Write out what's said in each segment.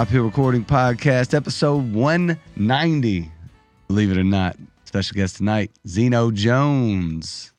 Top Hill Recording Podcast, episode 190. Believe it or not, special guest tonight, Zeno Jones.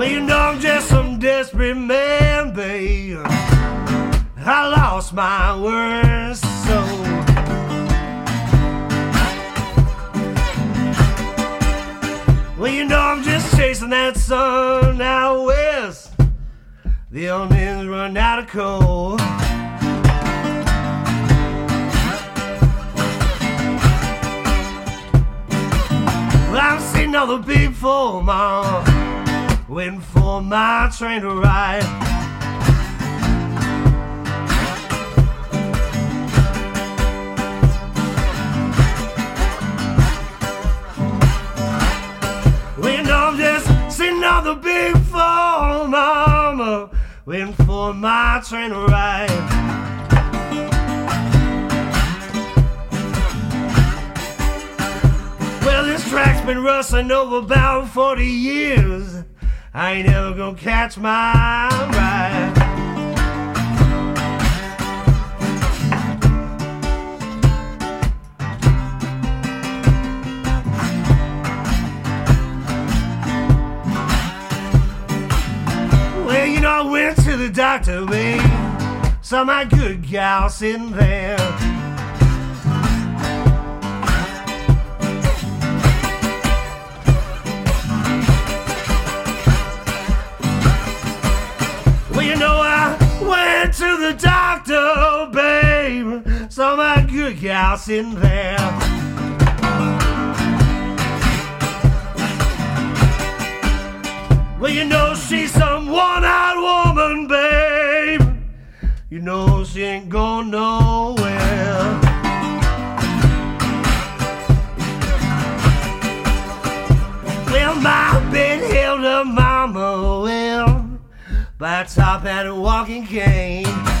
Well, you know I'm just some desperate man, babe. I lost my words, so. Well, you know I'm just chasing that sun out west. The onions run out of coal. Well, I'm the big four mile, waiting for my train to ride. When I'm just big four mama, waiting for my train to ride. Well, this track's been rustling over about 40 years. I ain't ever gonna catch my ride. Well, you know, I went to the doctor, babe. Saw my good gal sitting there. Saw my good gal in there. Well, you know she's some one-eyed woman, babe. You know she ain't going nowhere. Well, my bed held a mama, well, by top and walking cane.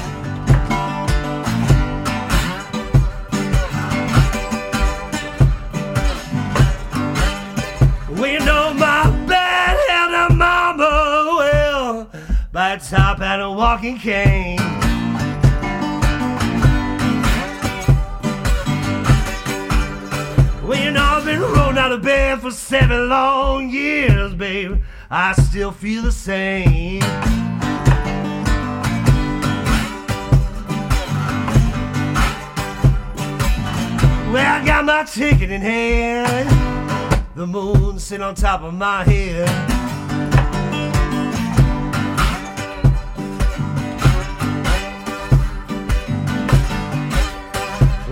We know my bed held a mama, well, by a top and walking cane. Know, I've been rolling out of bed for seven long years, babe. I still feel the same. Well, I got my ticket in hand. The moon sitting on top of my head.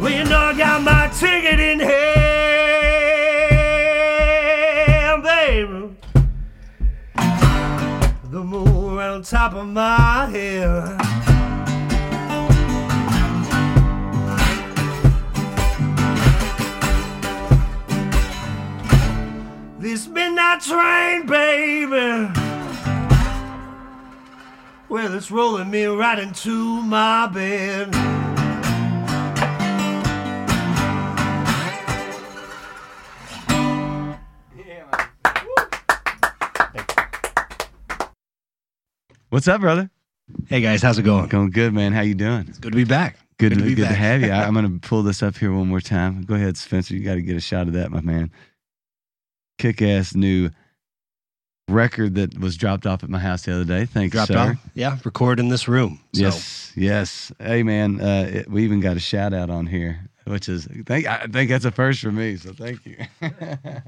Well, you know I got my ticket in hand, baby. The moon right on top of my head. This midnight train, baby. Well, it's rolling me right into my bed. What's up, brother? Hey guys, how's it going? Going good, man. How you doing? It's Good to be back. Good, Good to, to be good to have you. I, I'm going to pull this up here one more time. Go ahead, Spencer. You got to get a shot of that, my man. Kick ass new record that was dropped off at my house the other day. Thanks, Dropped sir. off. Yeah, record in this room. So, Yes, yes. Hey, man, uh, it, we even got a shout out on here, which is thank. I think that's a first for me. So thank you.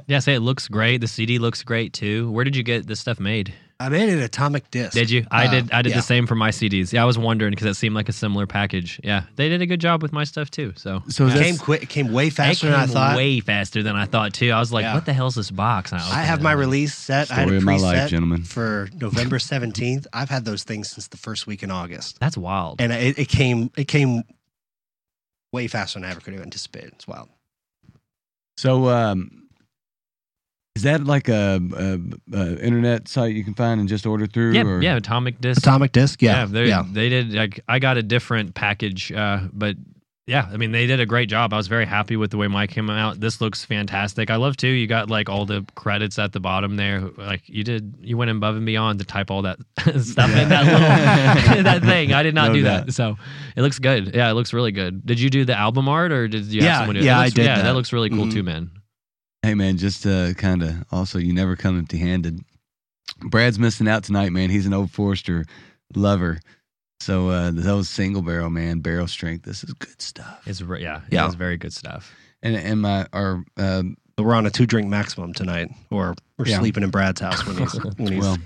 Yeah, say it looks great. The CD looks great too. Where did you get this stuff made? I made an atomic disc. Did you? I Uh, did. I did yeah. the same for my CDs. Yeah, I was wondering because it seemed like a similar package. Yeah, they did a good job with my stuff too. So so It came quick. It came way faster came than I thought. way faster than I thought too. I was like, Yeah. "What the hell's this box?" And I have my and- release set. I had a of my life, preset gentlemen. for November seventeenth. I've had those things since the first week in August, That's wild. and it, it came. It came way faster than I ever could have anticipated. It's wild. so. Um, is that like a, a, a internet site you can find and just order through? yeah, or? yeah. Atomic Disc. Atomic disc. Yeah, they yeah. they did. Like, I got a different package, uh, but yeah, I mean, they did a great job. I was very happy with the way Mike came out. This looks fantastic. I love too. You got like all the credits at the bottom there. Like you did, you went above and beyond to type all that stuff in that little that thing. I did not No do doubt. that, so it looks good. Yeah, it looks really good. Did you do the album art or did you have Yeah, someone do it? yeah, It I did Yeah, that. that. looks really cool Mhm. too, man. Hey man, just uh, kind of also, you never come empty handed. Brad's missing out tonight, man. He's an old Forester lover. So uh, that was single barrel, man, barrel strength. This is good stuff. It's re- yeah, Yeah. yeah, it's very good stuff. And and my our um, So we're on a two drink maximum tonight, or we're Yeah. sleeping in Brad's house when he's when he's. well,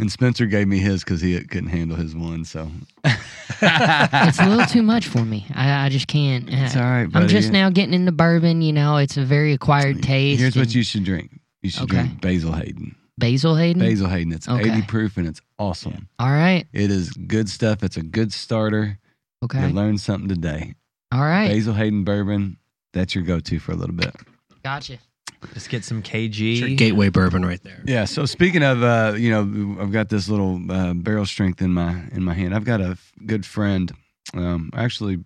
and Spencer gave me his because he couldn't handle his one. So it's a little too much for me. I, I just can't. It's uh, all right, I'm just now getting into bourbon. You know, it's a very acquired taste. Here's what you should drink. You should Okay. drink Basil Hayden. Basil Hayden. Basil Hayden. It's Okay. 80 proof and it's awesome. All right. It is good stuff. It's a good starter. Okay. You learned something today. All right. Basil Hayden bourbon. That's your go-to for a little bit. Gotcha. Just get some It's your KG. gateway bourbon right there. Yeah. So speaking of, uh, you know, I've got this little uh, barrel strength in my in my hand. I've got a f- good friend. Um, actually,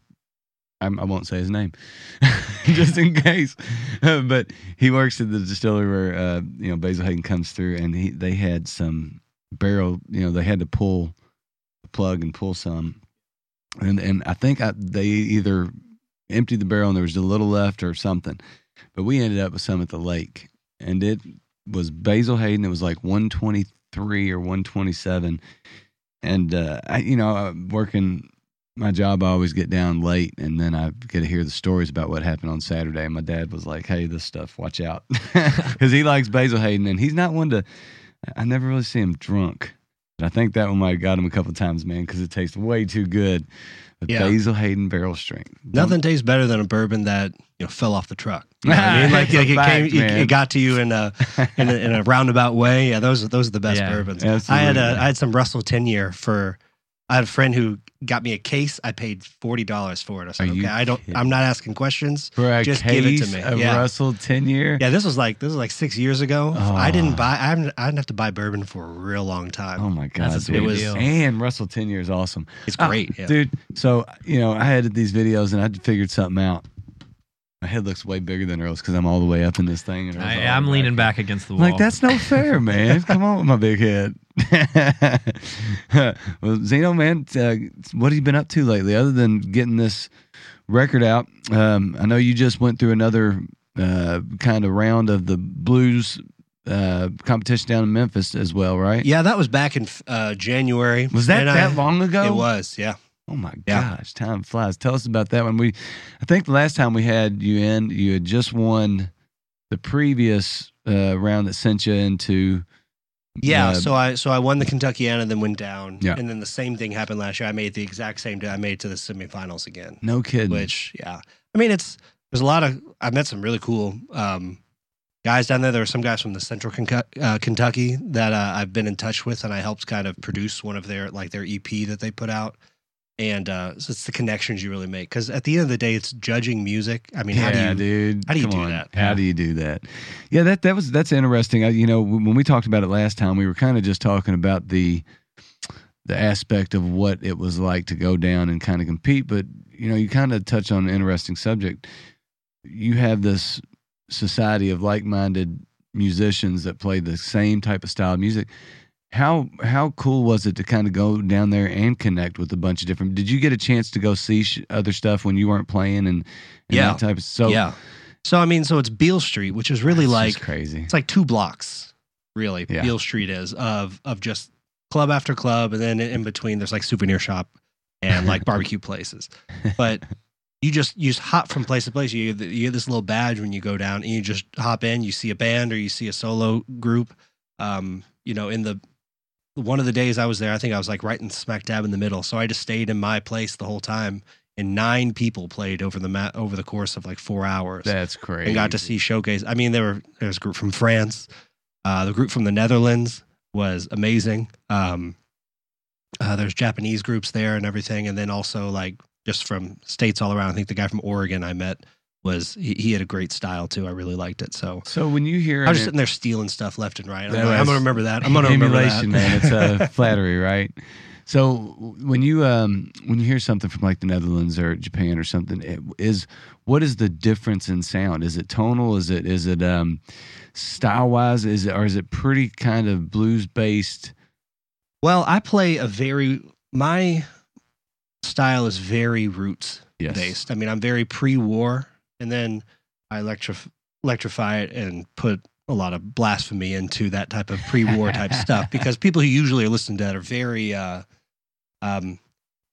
I'm, I won't say his name, just in case. but he works at the distillery where uh, you know Basil Hayden comes through, and he they had some barrel. You know, they had to pull the plug and pull some, and and I think I, they either emptied the barrel and there was a little left or something. But we ended up with some at the lake, and it was Basil Hayden. It was like 123 or 127. And, uh, I, you know, working my job, I always get down late and then I get to hear the stories about what happened on Saturday. And my dad was like, hey, this stuff, watch out. Because he likes Basil Hayden and he's not one to, I never really see him drunk. But I think that one might have got him a couple times, man, because it tastes way too good. Yeah. Basil Hayden barrel strength. Nothing tastes better than a bourbon that you know fell off the truck. You know I mean, like, like it, fact, came, it, it got to you in a in a, in a roundabout way. Yeah, those are those are the best Yeah, bourbons. I had absolutely. a, uh, I had some Russell ten year for. I had a friend who got me a case. I paid forty dollars for it. I said, Are okay, I don't. kidding? I'm not asking questions. For a Just give it to me. of Yeah. Russell 10 year. Yeah, this was like this was like six years ago. I Oh. didn't buy. I didn't, I didn't have to buy bourbon for a real long time. Oh my god, That's a sweet dude. deal. And Russell ten years awesome. it's Oh, great. yeah. dude. So you know, I edited these videos and I figured something out. My head looks way bigger than Earl's because I'm all the way up in this thing. And I, I'm leaning back against the I'm wall. Like that's no fair, man. Come on with my big head. well, Zeno, man, uh, what have you been up to lately, other than getting this record out? Um, I know you just went through another uh, kind of round of the blues uh, competition down in Memphis as well, right? Yeah, that was back in uh, January. Was that And I- that long ago? It was. Yeah. Oh my Yeah. gosh, time flies. Tell us about that one. We, I think the last time we had you in, you had just won the previous uh, round that sent you into. Yeah, uh, so I so I won the Kentuckiana, then went down, Yeah. and then the same thing happened last year. I made the exact same day. I made it to the semifinals again. no kidding. Which, yeah, I mean, it's there's a lot of I met some really cool um, guys down there. There were some guys from the Central uh, Kentucky that uh, I've been in touch with, and I helped kind of produce one of their like their EP that they put out. And uh, so it's the connections you really make because at the end of the day, it's judging music. I mean, how do you? dude. how do you do on. that? How Yeah. do you do that? Yeah, that that was that's interesting. I, you know, when we talked about it last time, we were kind of just talking about the the aspect of what it was like to go down and kind of compete. But you know, you kind of touch on an interesting subject. You have this society of like-minded musicians that play the same type of style of music. How how cool was it to kind of go down there and connect with a bunch of different? Did you get a chance to go see sh- other stuff when you weren't playing and, and Yeah. that type of so yeah. So I mean, so it's Beale Street, which is really like crazy. it's like two blocks really Yeah. beale street is of of just club after club and then in between there's like souvenir shop and like barbecue places but you just you just hop from place to place you get, you get this little badge when you go down and you just hop in you see a band or you see a solo group um you know in the one of the days i was there i think i was like right in smack dab in the middle so i just stayed in my place the whole time and nine people played over the mat over the course of like four hours That's crazy. and got to see showcase. I mean, there were there's a group from France, uh, the group from the Netherlands was amazing. Um, uh, there's Japanese groups there and everything, and then also like just from states all around. I think the guy from Oregon I met was he, he had a great style too. I really liked it. So So when you hear I was just sitting there stealing stuff left and right. I'm, like, I'm gonna remember that. I'm gonna remember that. man. It's uh, flattery, right? So when you um when you hear something from like the Netherlands or Japan or something, it is what is the difference in sound? Is it tonal? Is it is it um style wise? Is it or is it pretty kind of blues based? Well, I play a very my style is very roots Yes. based. I mean, I'm very pre-war, and then I electrif- electrify it and put a lot of blasphemy into that type of pre-war type stuff because people who usually are listening to that are very, uh, um,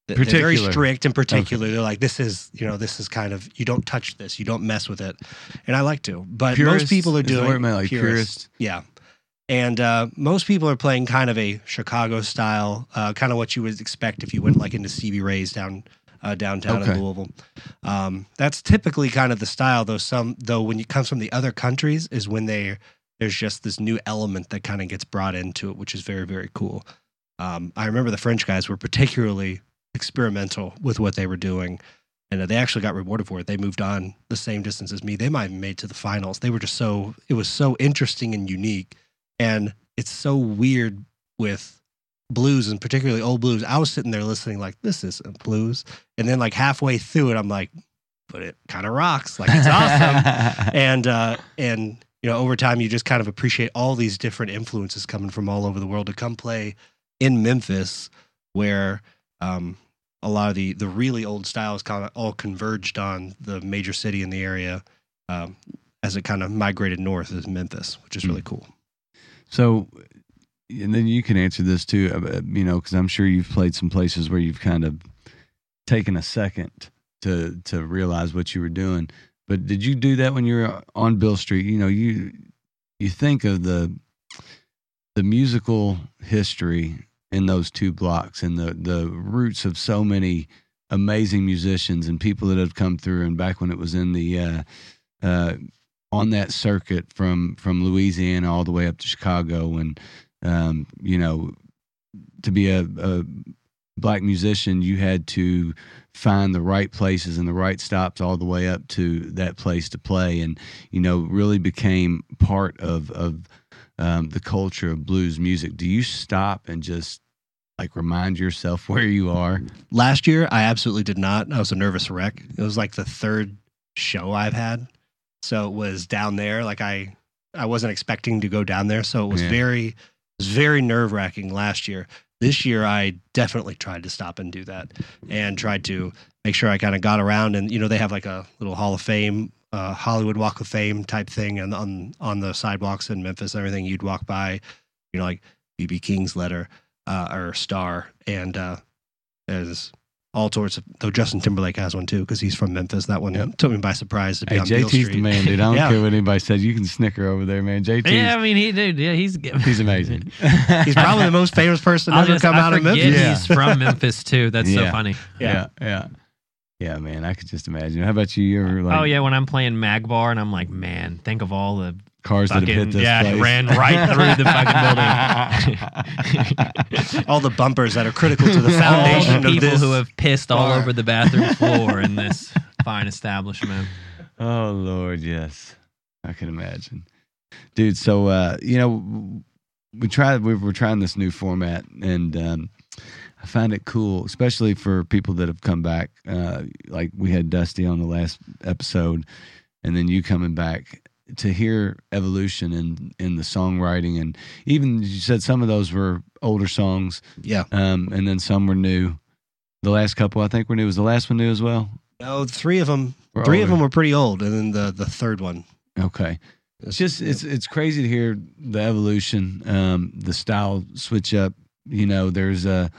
they're very strict and particular. They're like, this is, you know, this is kind of you don't touch this, you don't mess with it, and I like to. But Purist most people are doing like purist. purist. Yeah. And uh, most people are playing kind of a Chicago style, uh, kind of what you would expect if you went like into Stevie Ray's down uh, downtown Okay. in Louisville. Um, that's typically kind of the style, though. Some though when it comes from the other countries is when they there's just this new element that kind of gets brought into it, which is very very cool. Um, I remember the French guys were particularly experimental with what they were doing. And uh, they actually got rewarded for it. They moved on the same distance as me. They might have made to the finals. They were just so it was so interesting and unique. And it's so weird with blues and particularly old blues. I was sitting there listening like this isn't blues. And then like halfway through it, I'm like, but it kind of rocks. Like it's awesome. and uh and you know, over time you just kind of appreciate all these different influences coming from all over the world to come play in Memphis where um a lot of the the really old styles kind of all converged on the major city in the area um, as it kind of migrated north is Memphis, which is really cool. So, and then you can answer this too, uh, you know, because I'm sure you've played some places where you've kind of taken a second to to realize what you were doing. But did you do that when you were on Beale Street? You know, you you think of the the musical history in those two blocks and the the roots of so many amazing musicians and people that have come through. And back when it was in the uh, uh, on that circuit from from Louisiana all the way up to Chicago, and um, you know, to be a, a black musician, you had to find the right places and the right stops all the way up to that place to play, and you know, really became part of of um, the culture of blues music. Do you stop and just like remind yourself where you are? Last year, I absolutely did not. I was a nervous wreck. It was like the third show I've had, so it was down there. Like I, I wasn't expecting to go down there, so it was Yeah. very, was very nerve wracking last year. This year, I definitely tried to stop and do that, and tried to make sure I kind of got around. And you know, they have like a little Hall of Fame, uh, Hollywood Walk of Fame type thing, and on on the sidewalks in Memphis, everything you'd walk by, you know, like BB King's letter uh, or star, and uh, there's all sorts of. Though Justin Timberlake has one too because he's from Memphis. That one Yep. took me by surprise to be Hey, on Beale JT's the man, dude. I don't Yeah. care what anybody said. You can snicker over there, man. JT's Yeah, I mean, he dude, yeah, he's he's amazing. He's probably the most famous person to I'll ever just- come I out of Memphis. Yeah. He's from Memphis too. That's so funny. yeah, yeah, yeah, man. I could just imagine. How about you? You ever oh, like oh yeah, when I'm playing Magbar and I'm like, man, think of all the cars that have hit fucking this yeah, place? it ran right through the fucking building. All the bumpers that are critical to the all foundation the of people this. who have pissed all over the bathroom floor in this fine establishment. oh Lord, yes, I can imagine, dude. So uh, you know, we tried. We we're trying this new format, and um, I find it cool, especially for people that have come back. Uh, like we had Dusty on the last episode, and then you coming back to hear evolution in in the songwriting, and even you said some of those were older songs, yeah. um, and then some were new. The last couple, I think, were new. Was the last one new as well? No, three of them. Or Three of them were pretty old, and then the the third one. Okay. It's just it's it's crazy to hear the evolution, um, the style switch up. You know, there's uh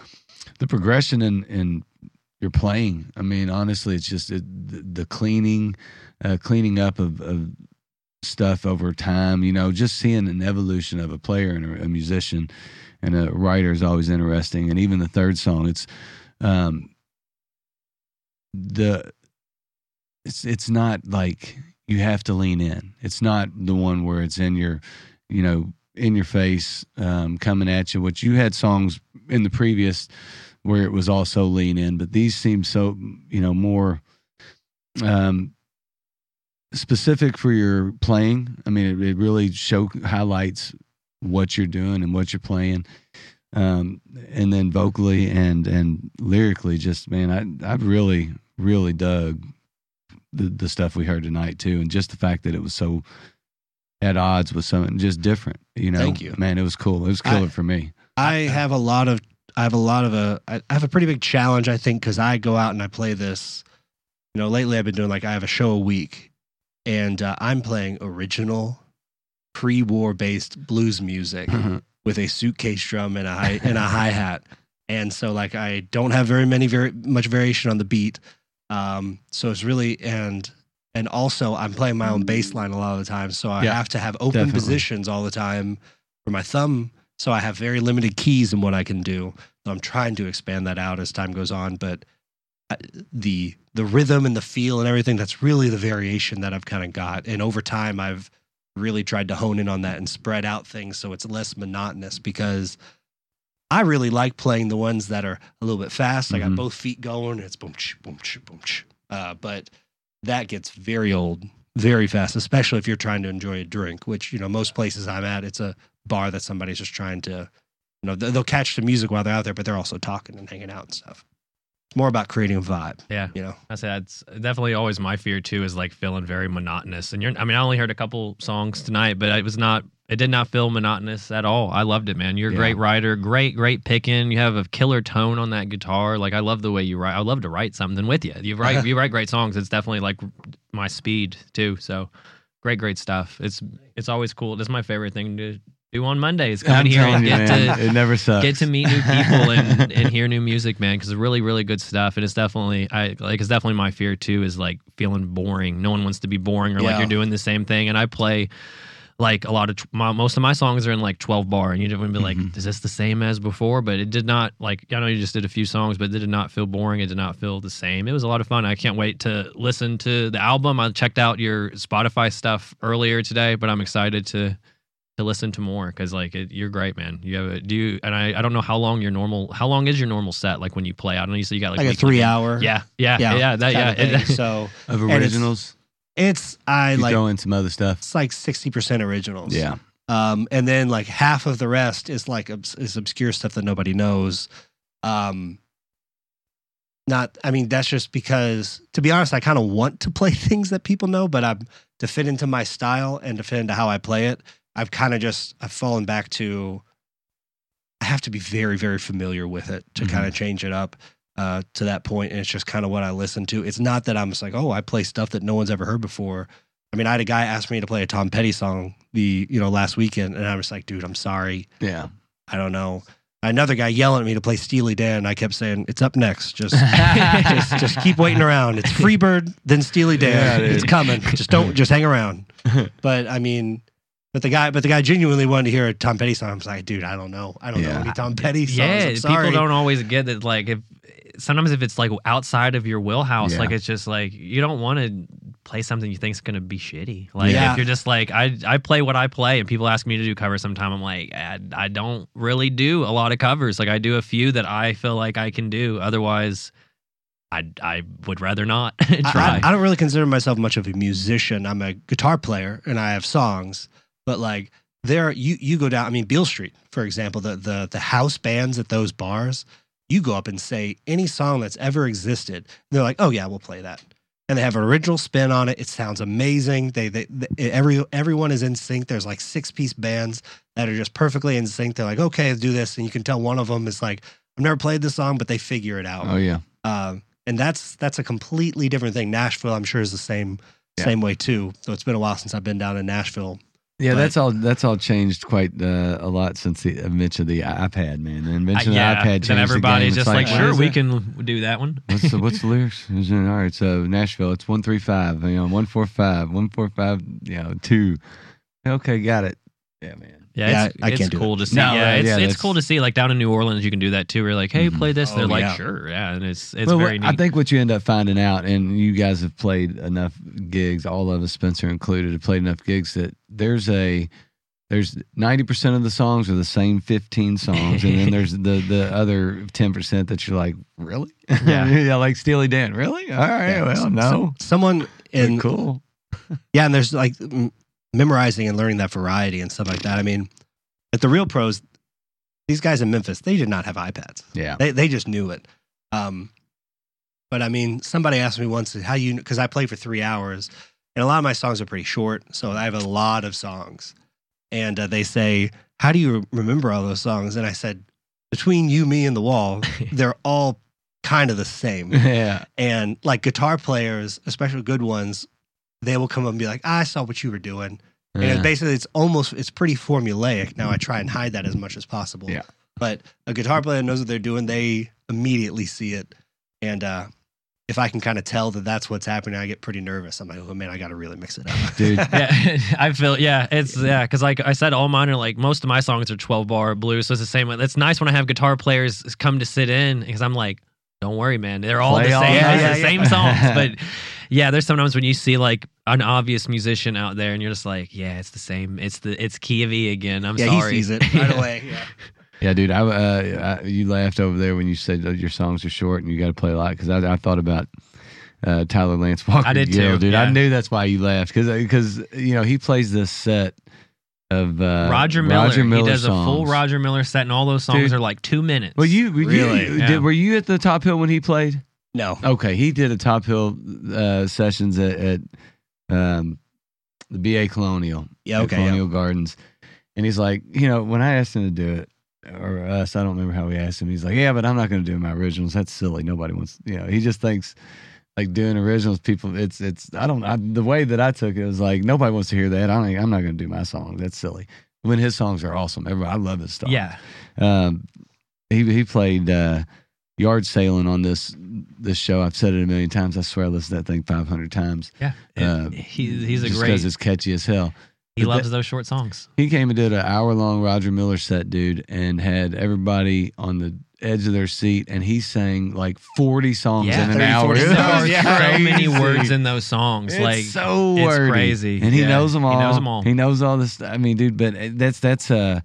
the progression in in your playing. I mean, honestly, it's just it, the, the cleaning, uh, cleaning up of, of stuff over time. You know, just seeing an evolution of a player and a, musician and a writer is always interesting. And even the third song, it's um, the it's it's not like you have to lean in. It's not the one where it's in your, you know, in your face, um, coming at you. Which you had songs in the previous where it was also lean in, but these seem so, you know, more um, specific for your playing. I mean, it, it really show highlights what you're doing and what you're playing. um, and then vocally and and lyrically, just man, I I really really dug the the stuff we heard tonight too, and just the fact that it was so at odds with something just different. You know, Thank you. man. It was cool. It was I- for me. I have a lot of I have a lot of a I have a pretty big challenge I think because I go out and I play this. You know, lately I've been doing like I have a show a week, and uh, I'm playing original, pre-war based blues music with a suitcase drum and a hi- and a hi hat, and so like I don't have very many very much variation on the beat. Um, so it's really and and also I'm playing my own bass line a lot of the time, so I Yeah, have to have open definitely. positions all the time for my thumb. So I have very limited keys in what I can do. So I'm trying to expand that out as time goes on, but the the rhythm and the feel and everything that's really the variation that I've kind of got. And over time, I've really tried to hone in on that and spread out things so it's less monotonous because I really like playing the ones that are a little bit fast. I got Mhm. both feet going. It's boom, ch, boom, ch, boom, ch. Uh, but that gets very old very fast, especially if you're trying to enjoy a drink, which, you know, most places I'm at, it's a bar that somebody's just trying to, you know, they'll catch the music while they're out there, but they're also talking and hanging out and stuff. It's more about creating a vibe, Yeah. you know? I say that's definitely always my fear too. Is like feeling very monotonous. And you're, I mean, I only heard a couple songs tonight, but it was not. It did not feel monotonous at all. I loved it, man. You're a Yeah. great writer, great, great picking. You have a killer tone on that guitar. Like I love the way you write. I love to write something with you. You write, you write great songs. It's definitely like my speed too. So great, great stuff. It's it's always cool. This is my favorite thing to do on Mondays. Come I'm in here and telling you, get to it never sucks. get to meet new people and, and hear new music, man. Because it's really, really good stuff. And it's definitely, I like, it's definitely my fear too. Is like feeling boring. No one wants to be boring or like you're doing the same thing. And I play like a lot of my, most of my songs are in like 12 bar, and you'd even be like, Mhm. is this the same as before? But it did not like. I know you just did a few songs, but it did not feel boring. It did not feel the same. It was a lot of fun. I can't wait to listen to the album. I checked out your Spotify stuff earlier today, but I'm excited to to listen to more because like it, you're great, man. You have a do you and I, I don't know how long your normal how long is your normal set like when you play out? I know you said you got like, Like, a weekly- three hour. Yeah, yeah, yeah, yeah. That yeah. of it- thing. so of originals. it's, I like, throw in some other stuff. it's like 60% originals. Yeah. Um, and then like half of the rest is like is obscure stuff that nobody knows. Um, not, I mean, that's just because, to be honest, I kind of want to play things that people know, but I'm to fit into my style and to fit into how I play it. I've kind of just I've fallen back to. I have to be very, very familiar with it to Mhm. kind of change it up uh, to that point, and it's just kind of what I listen to. It's not that I'm just like, oh, I play stuff that no one's ever heard before. I mean, I had a guy ask me to play a Tom Petty song the you know last weekend, and I was like, dude, I'm sorry, Yeah. I don't know. Another guy yelling at me to play Steely Dan. I kept saying, "It's up next. Just, just, just keep waiting around. It's Freebird, then Steely Dan. Yeah, it's coming. Just don't, just hang around." But I mean, but the guy, but the guy genuinely wanted to hear a Tom Petty song. I was like, "Dude, I don't know. I don't know any Tom Petty songs. yeah, I'm sorry." people don't always get that. Like if sometimes if it's like outside of your wheelhouse, Yeah. like it's just like you don't want to play something you think's gonna be shitty. Like Yeah. if you're just like I I play what I play, and people ask me to do covers sometime, I'm like I, I don't really do a lot of covers. Like I do a few that I feel like I can do. Otherwise. I, I would rather not I, try. I, I don't really consider myself much of a musician. I'm a guitar player and I have songs, but like there, you you go down. I mean, Beale Street, for example, the the the house bands at those bars. You go up and say any song that's ever existed. They're like, oh yeah, we'll play that, and they have an original spin on it. It sounds amazing. They they, they every everyone is in sync. There's like six piece bands that are just perfectly in sync. They're like, okay, let's do this, and you can tell one of them is like, I've never played this song, but they figure it out. Oh yeah. Um, and that's that's a completely different thing. Nashville, I'm sure, is the same Yeah. same way too. So it's been a while since I've been down in Nashville. Yeah, But- that's all. That's all changed quite uh, a lot since the invention of the iPad, man. The Uh, invention of the iPad changed then everybody's the game. just It's like, what sure, we can do that one. What's the, what's the lyrics? All right, so Nashville, it's one three five. You know, one four five, one four five. You know, two. Okay, got it. Yeah, man. Yeah, Yeah, it's, I it's can't cool that. to see. No, yeah, it's yeah, it's cool to see. Like down in New Orleans, you can do that too. We're like, hey, Mhm. play this. Oh, They're like, yeah. sure, yeah, and it's it's Well, very what- I think what you end up finding out, and you guys have played enough gigs, all of us, Spencer included, have played enough gigs that there's a there's ninety percent of the songs are the same fifteen songs, and then there's the the other ten percent that you're like, really? Yeah. yeah, like Steely Dan, really? All right, Yeah, well, no, someone in cool. yeah, and there's like m- memorizing and learning that variety and stuff like that. I mean, at the real pros, these guys in Memphis, they did not have iPads. Yeah. They they just knew it. Um, but I mean, somebody asked me once how you because I played for three hours, and a lot of my songs are pretty short, so I have a lot of songs, and uh, they say, "How do you remember all those songs?" And I said, "Between you, me, and the wall, they're all kind of the same." Yeah. And like guitar players, especially good ones, they will come up and be like, "I saw what you were doing." And Yeah. it's basically, it's almost, it's pretty formulaic. Now I try and hide that as much as possible. Yeah. But a guitar player knows what they're doing. They immediately see it. And uh, if I can kind of tell that that's what's happening, I get pretty nervous. I'm like, oh man, I got to really mix it up. Dude. yeah, I feel yeah, it's yeah, because like I said, all mine are like most of my songs are twelve bar blues, so it's the same. way. It's nice when I have guitar players come to sit in because I'm like, don't worry, man, they're all Play the same, night. it's Yeah, the yeah, same songs. But yeah, there's sometimes when you see like an obvious musician out there, and you're just like, yeah, it's the same. It's the it's Key of E again. I'm yeah, sorry. he sees it right away. Yeah. Yeah, dude. I, uh, I you laughed over there when you said that your songs are short and you got to play a lot because I, I thought about uh, Tyler Lance Walker. I did Gill, too, dude. I knew that's why you laughed because because you know he plays this set of uh, Roger Miller. Roger Miller he does a full. Roger Miller set, and all those songs Dude. are like two minutes. Well, you were Really? you Yeah. did, were you at the Top Hill when he played? No. Okay, he did a Top Hill uh, sessions at, at um, the BA Colonial. Yeah, at okay. Colonial Gardens, and he's like, you know, when I asked him to do it, or us, I don't remember how we asked him. He's like, yeah, but I'm not going to do my originals. That's silly. Nobody wants, you know. He just thinks like doing originals. People, it's it's. I don't. I, the way that I took it was like nobody wants to hear that. I don't, I'm not going to do my song. That's silly. When his songs are awesome, everybody, I love his stuff. yeah, Um, he he played uh, yard sailing on this this show. I've said it a million times. I swear I listened to that thing 500 times. yeah. Uh, he, he's a just great. because it's catchy as hell. He but loves those short songs. He came and did an hour long Roger Miller set, dude, and had everybody on the edge of their seat, and he sang like 40 songs Yeah, in an 30, hour. 40 It songs. was Yeah. so many crazy. words in those songs. It's like so it's wordy. crazy. and he Yeah. knows them all. He knows them all. He knows all this. I mean, dude, but that's that's uh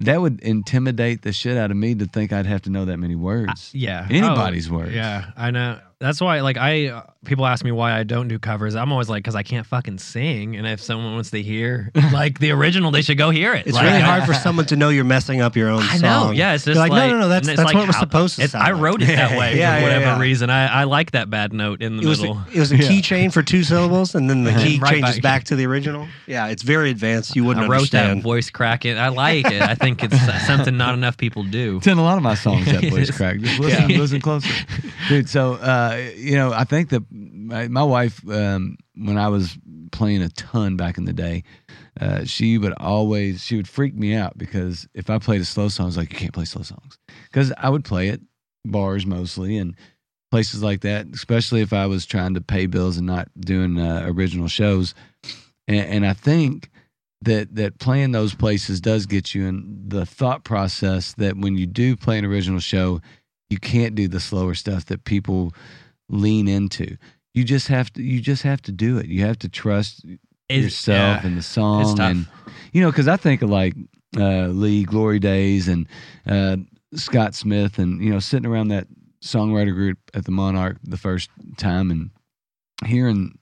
that would intimidate the shit out of me to think I'd have to know that many words. yeah, Anybody's Oh, words. Yeah, I know. That's why, like, I people ask me why I don't do covers. I'm always like, because I can't fucking sing. And if someone wants to hear like the original, they should go hear it. It's Like, really hard for someone to know you're messing up your own I song. know. Yeah, it's just like, like, no, no, no, that's- that's like what it was how- supposed to it's- sound I like. wrote it that way Yeah, for yeah, whatever yeah. reason. I, I like that bad note in the It was, middle. a, it was a Yeah. key change for two syllables, and then the key Right changes back. back. to the original. Yeah, it's very advanced. You wouldn't I wrote understand. that voice cracking. I like it. I think it's something not enough people do. It's in a lot of my songs that voice Yes. crack. Just listen, Yeah. listen closer, dude. So, uh, you know, I think that my, wife, um, when I was playing a ton back in the day, uh, she would always she would freak me out because if I played a slow song, I was like, you can't play slow songs because I would play it bars mostly and places like that, especially if I was trying to pay bills and not doing uh, original shows. And, and I think that that playing those places does get you in the thought process that when you do play an original show, you can't do the slower stuff that people lean into. You just have to you just have to do it. You have to trust It's- yourself yeah. and the song and you know because I think of like uh, Lee Glory Days and uh, Scott Smith and you know sitting around that songwriter group at the Monarch the first time and hearing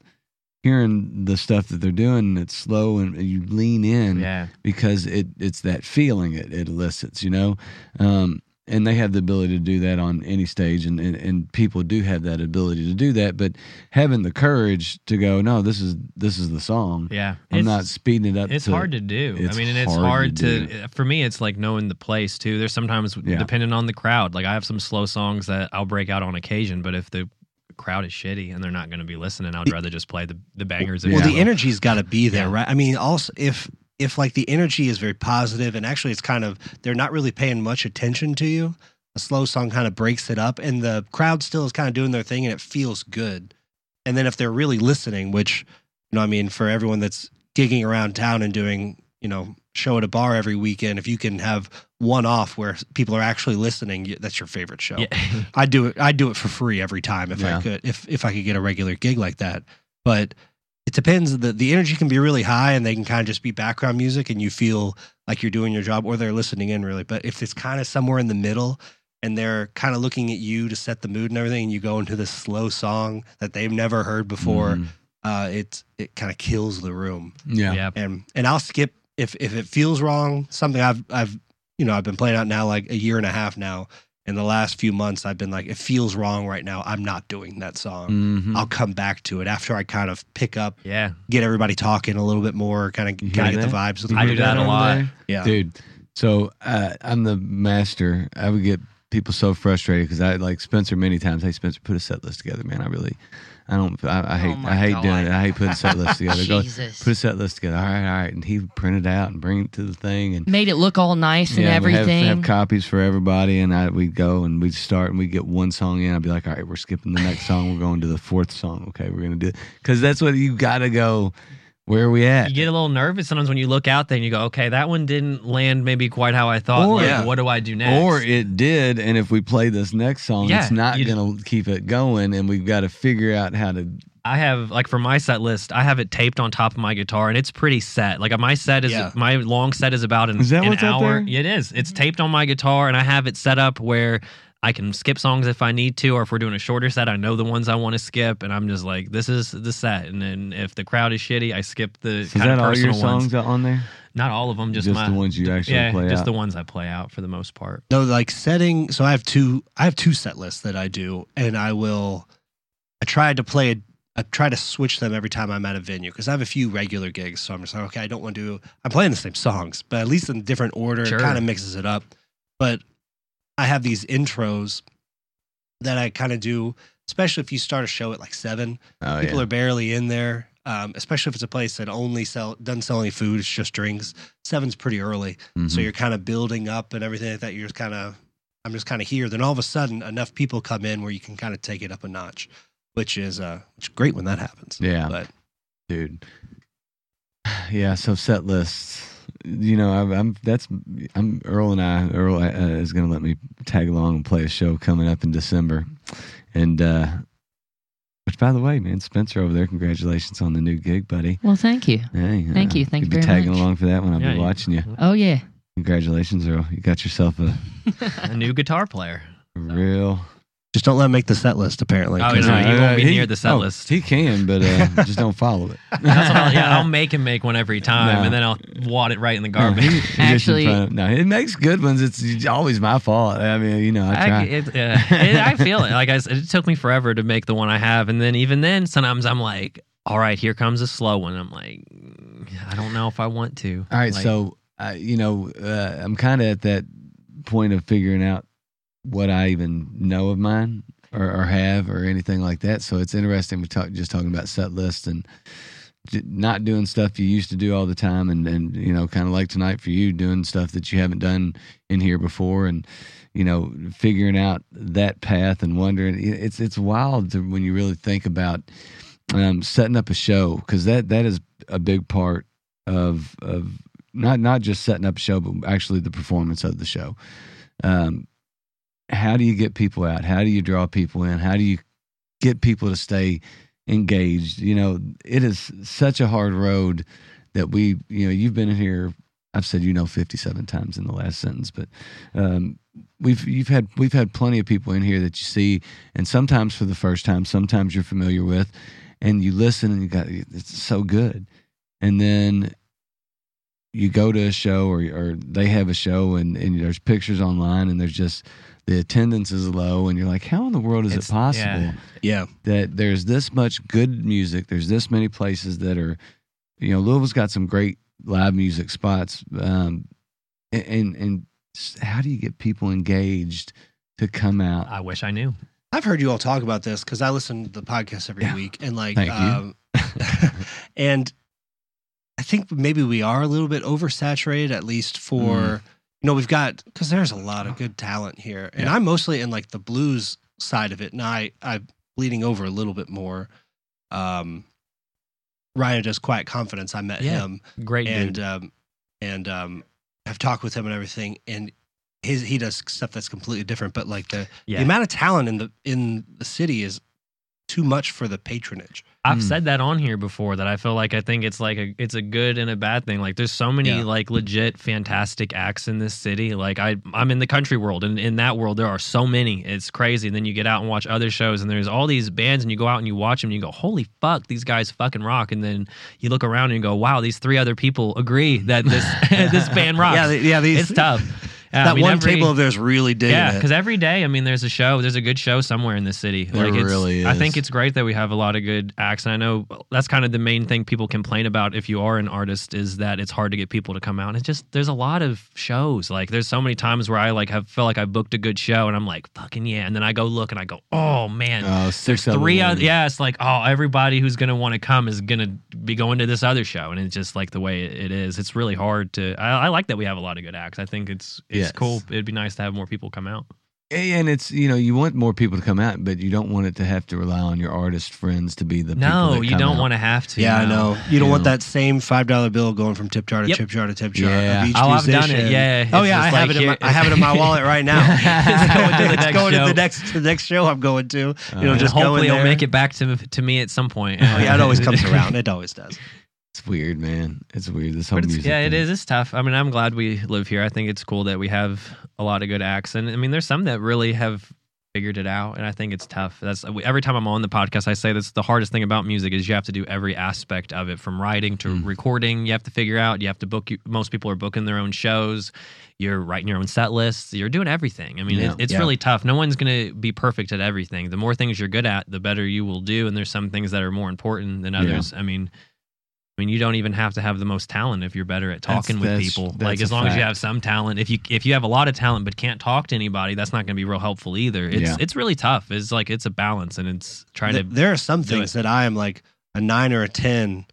hearing the stuff that they're doing it's slow and you lean in yeah. because it it's that feeling it, it elicits, you know. Um, and they have the ability to do that on any stage, and, and and people do have that ability to do that. But having the courage to go, no, this is this is the song. Yeah. I'm It's- not speeding it up. It's to, hard to do. I mean, and it's hard hard, to to, for me. It's like knowing the place too. There's sometimes Yeah. depending on the crowd. Like I have some slow songs that I'll break out on occasion, but if the crowd is shitty and they're not going to be listening, I'd rather just play the the bangers. Well, the energy's got to be there, Yeah. right? I mean, also if if like the energy is very positive, and actually it's kind of they're not really paying much attention to you. A slow song kind of breaks it up, and the crowd still is kind of doing their thing, and it feels good. And then if they're really listening, which you know, I mean, for everyone that's gigging around town and doing you know show at a bar every weekend, if you can have one off where people are actually listening, that's your favorite show. Yeah. I do it. I do it for free every time if Yeah. I could. If if I could get a regular gig like that, but it depends. the The energy can be really high, and they can kind of just be background music, and you feel like you're doing your job, or they're listening in really. But if it's kind of somewhere in the middle, and they're kind of looking at you to set the mood and everything, and you go into this slow song that they've never heard before, Mhm. uh, it it kind of kills the room Yeah. yeah. and and I'll skip if if it feels wrong. Something I've I've you know, I've been playing out now like a year and a half now. In the last few months, I've been like, it feels wrong right now. I'm not doing that song. Mhm. I'll come back to it after I kind of pick up, Yeah. get everybody talking a little bit more, kind of kind of get the that? vibes. You I do that a lot. there? Yeah. dude. So uh, I'm the master. I would get people so frustrated because I like Spencer many times. Hey, Spencer, put a set list together, man. I really, I don't. I, I oh hate. Oh I hate doing it. I hate putting set lists together. Go put a set list together. All right, all right. And he print it out and bring it to the thing and. Made it look all nice and Yeah, we everything. have, have copies for everybody, and I we'd go and we'd start and we'd get one song in. I'd be like, all right, we're skipping the next song. We're going to the fourth song. Okay, we're gonna do it because that's what you got to go. Where are we at? You get a little nervous sometimes when you look out there and you go, okay, that one didn't land maybe quite how I thought. Or- Like, Yeah. what do I do next? Or it did, and if we play this next song, Yeah, it's not going to keep it going, and we've got to figure out how to. I have like for my set list, I have it taped on top of my guitar, and it's pretty set. Like my set is Yeah. my long set is about an, Is that an what's up hour. there? Yeah, it is. It's taped on my guitar, and I have it set up where I can skip songs if I need to, or if we're doing a shorter set, I know the ones I want to skip, and I'm just like, this is the set. And then if the crowd is shitty, I skip the Is kind that of all your personal ones. songs on there? Not all of them, just, Just my, the ones you actually yeah, play just out? the ones I play out for the most part. No, like setting. So I have two. I have two set lists that I do, and I will. I try to play. I try to switch them every time I'm at a venue because I have a few regular gigs. So I'm just like, okay, I don't want to. I'm playing the same songs, but at least in different order. Sure. It kind of mixes it up. But I have these intros that I kind of do, especially if you start a show at like seven. Oh People yeah. are barely in there. Um, especially if it's a place that only sell doesn't sell any food, it's just drinks. Seven's pretty early. So Mhm. you're kind of building up and everything like that. You're just kind of, I'm just kind of here. Then all of a sudden, enough people come in where you can kind of take it up a notch, which is uh, which is great when that happens. Yeah. But dude. Yeah, so set lists. You know, I'm, I'm that's I'm Earl and I. Earl uh, is going to let me tag along and play a show coming up in December, and uh which, by the way, man, Spencer over there, congratulations on the new gig, buddy. well, thank you. Hey, Thank you. Thank you'll you be tagging along for that one. I'll Yeah, be watching you. Oh yeah. Congratulations, Earl. You got yourself a A new guitar player. real. Just don't let him make the set list. Apparently, Oh, 'cause no, he- he won't be near the set oh, list. He can, but uh, just don't follow it. That's what I'll, yeah, I'll make him make one every time, No. and then I'll wad it right in the No, garbage. he- he in Actually- front of- no, it makes good ones. It's always my fault. I mean, you know, I I, try. it, uh, it- I feel it. Like I it took me forever to make the one I have, and then even then, sometimes I'm like, "All right, here comes a slow one." I'm like, "Mm, I don't know if I want to. All right, Like, so uh, you know, uh, I'm kind of at that point of figuring out what I even know of mine or, or have or anything like that. So it's interesting. We talk just talking about set lists and not doing stuff you used to do all the time, and and you know, kind of like tonight for you, doing stuff that you haven't done in here before, and you know, figuring out that path and wondering. It's it's wild to, when you really think about um, setting up a show because that that is a big part of of not not just setting up a show, but actually the performance of the show. Um, how do you get people out? How do you draw people in? How do you get people to stay engaged? You know, it is such a hard road that we, you know, you've been in here. I've said you know 57 times in the last sentence, but um, we've you've had we've had plenty of people in here that you see, and sometimes for the first time, sometimes you're familiar with, and you listen and you got it's so good, and then you go to a show or or they have a show and, and there's pictures online and there's just the attendance is low and you're like how in the world is It's- it possible yeah. yeah, that there's this much good music there's this many places that are you know louisville's got some great live music spots um and and, and how do you get people engaged to come out I wish I knew. I've heard you all talk about this because I listen to the podcast every Yeah. week, and like, Thank you. um, and I think maybe we are a little bit oversaturated, at least for Mm. You know we've got because there's a lot of good talent here, and Yeah. I'm mostly in like the blues side of it, and I I'm bleeding over a little bit more. Um, Ryan does Quiet Confidence. I met Yeah. him, Great and dude. um, and um, I've talked with him and everything, and his he does stuff that's completely different, but like the Yeah. the amount of talent in the in the city is too much for the patronage. I've Mm. said that on here before that I feel like I think it's like a it's a good and a bad thing. Like there's so many Yeah. like legit fantastic acts in this city. Like I I'm in the country world and in that world there are so many. It's crazy. And then you get out and watch other shows and there's all these bands and you go out and you watch them and you go, "Holy fuck, these guys fucking rock." And then you look around and you go, "Wow, these three other people agree that this this band rocks." Yeah, the- yeah. These it's tough. Yeah, I that mean, one every- table of theirs really digging Yeah, because every day, I mean, there's a show. There's a good show somewhere in the city. There like it's, really I think it's great that we have a lot of good acts, and I know that's kind of the main thing people complain about if you are an artist is that it's hard to get people to come out. And it's just there's a lot of shows. Like there's so many times where I like have felt like I booked a good show, and I'm like fucking yeah, and then I go look and I go oh man. Oh, six other Three other, yeah, it's like oh, everybody who's gonna want to come is gonna be going to this other show, and it's just like the way it is. It's really hard to. I, I like that we have a lot of good acts. I think it's it's Yes. cool. It'd be nice to have more people come out. And it's you know you want more people to come out, but you don't want it to have to rely on your artist friends to be the people No, that you come don't out. want to have to. yeah, I know. You don't want that same five dollar bill going from tip jar to Yep. tip jar to tip jar Yeah. of each Oh, I've done it, musician. yeah. Oh It's yeah, I just have like it. In my, here- I have it in my wallet right now. It's going to the It's next going to show. the next to the next show I'm going to. You Uh, know, And just go in hopefully it'll there. make it back to to me at some point. Oh yeah, it always comes around. It always does. It's weird, man. It's weird. This whole music. yeah, thing. is. It's tough. I mean, I'm glad we live here. I think it's cool that we have a lot of good acts, and I mean, there's some that really have figured it out, and I think it's tough. That's every time I'm on the podcast, I say that's the hardest thing about music is you have to do every aspect of it, from writing to Mm. recording. You have to figure out. You have to book. Most people are booking their own shows. You're writing your own set lists. You're doing everything. I mean, Yeah. it, it's Yeah. really tough. No one's going to be perfect at everything. The more things you're good at, the better you will do. And there's some things that are more important than Yeah. others. I mean, I mean, you don't even have to have the most talent if you're better at That's- talking with that's- people. that's Like as long as you have some talent, if you if you have a lot of talent but can't talk to anybody, that's not going to be real helpful either. It's Yeah. it's really tough. It's like it's a balance, and it's trying Th- to. there are some do things that I am like a nine or a ten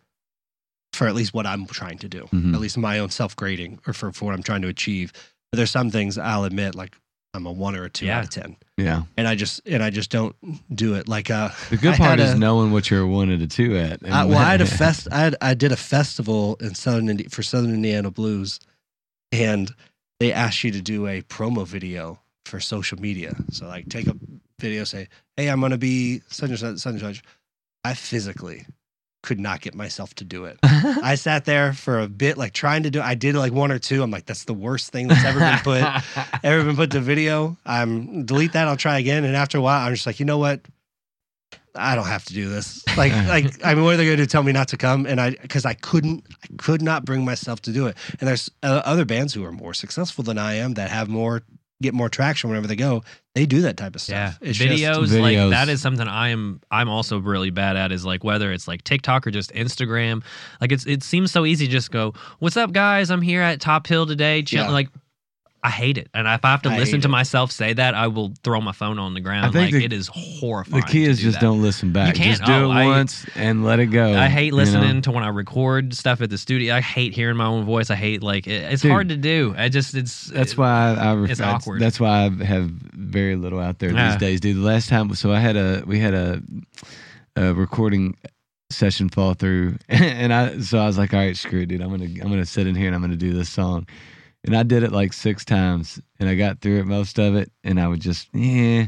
for at least what I'm trying to do, Mhm. at least my own self grading or for, for what I'm trying to achieve. But there's some things I'll admit like I'm a one or a two Yeah. out of ten, Yeah. and I just and I just don't do it. Like uh, The good I part is a- knowing what you're a one and a two at. I, well, I had a fest. I had, I did a festival in southern Indi- for Southern Indiana blues, and they asked you to do a promo video for social media. So like, take a video, say, "Hey, I'm going to be such and such, such and such." I physically could not get myself to do it. I sat there for a bit, like trying to do. I did like one or two. I'm like, that's the worst thing that's ever been put ever been put to video. I'm delete that. I'll try again. And after a while, I'm just like, you know what? I don't have to do this. Like, like I mean, what are they going to do? Tell me not to come? And I, because I couldn't, I could not bring myself to do it. And there's uh, other bands who are more successful than I am that have more, get more traction whenever they go. They do that type of Yeah, stuff. It's just- videos, Videos. like that is something I am. I'm also really bad at. Is like whether it's like TikTok or just Instagram. Like it's it seems so easy. to Just go, what's up, guys? I'm here at Top Hill today. Chilling. Yeah. Like I hate it, and if I have to I listen to it. myself say that, I will throw my phone on the ground. I think Like the- it is horrifying. the key is just that. don't listen back. can't. Just do Oh, it I- once and let it go. I hate you know? listening to when I record stuff at the studio. I hate hearing my own voice. I hate like it, it's Dude. hard to do. I just it's That's why I, I ref- It's that's- awkward. That's why I have very little out there Yeah. these days, dude. The last time, so I had a we had a, a recording session fall through, and I so I was like, all right, screw it, dude. I'm gonna I'm gonna sit in here and I'm gonna do this song, and I did it like six times, and I got through it most of it, and I would just yeah,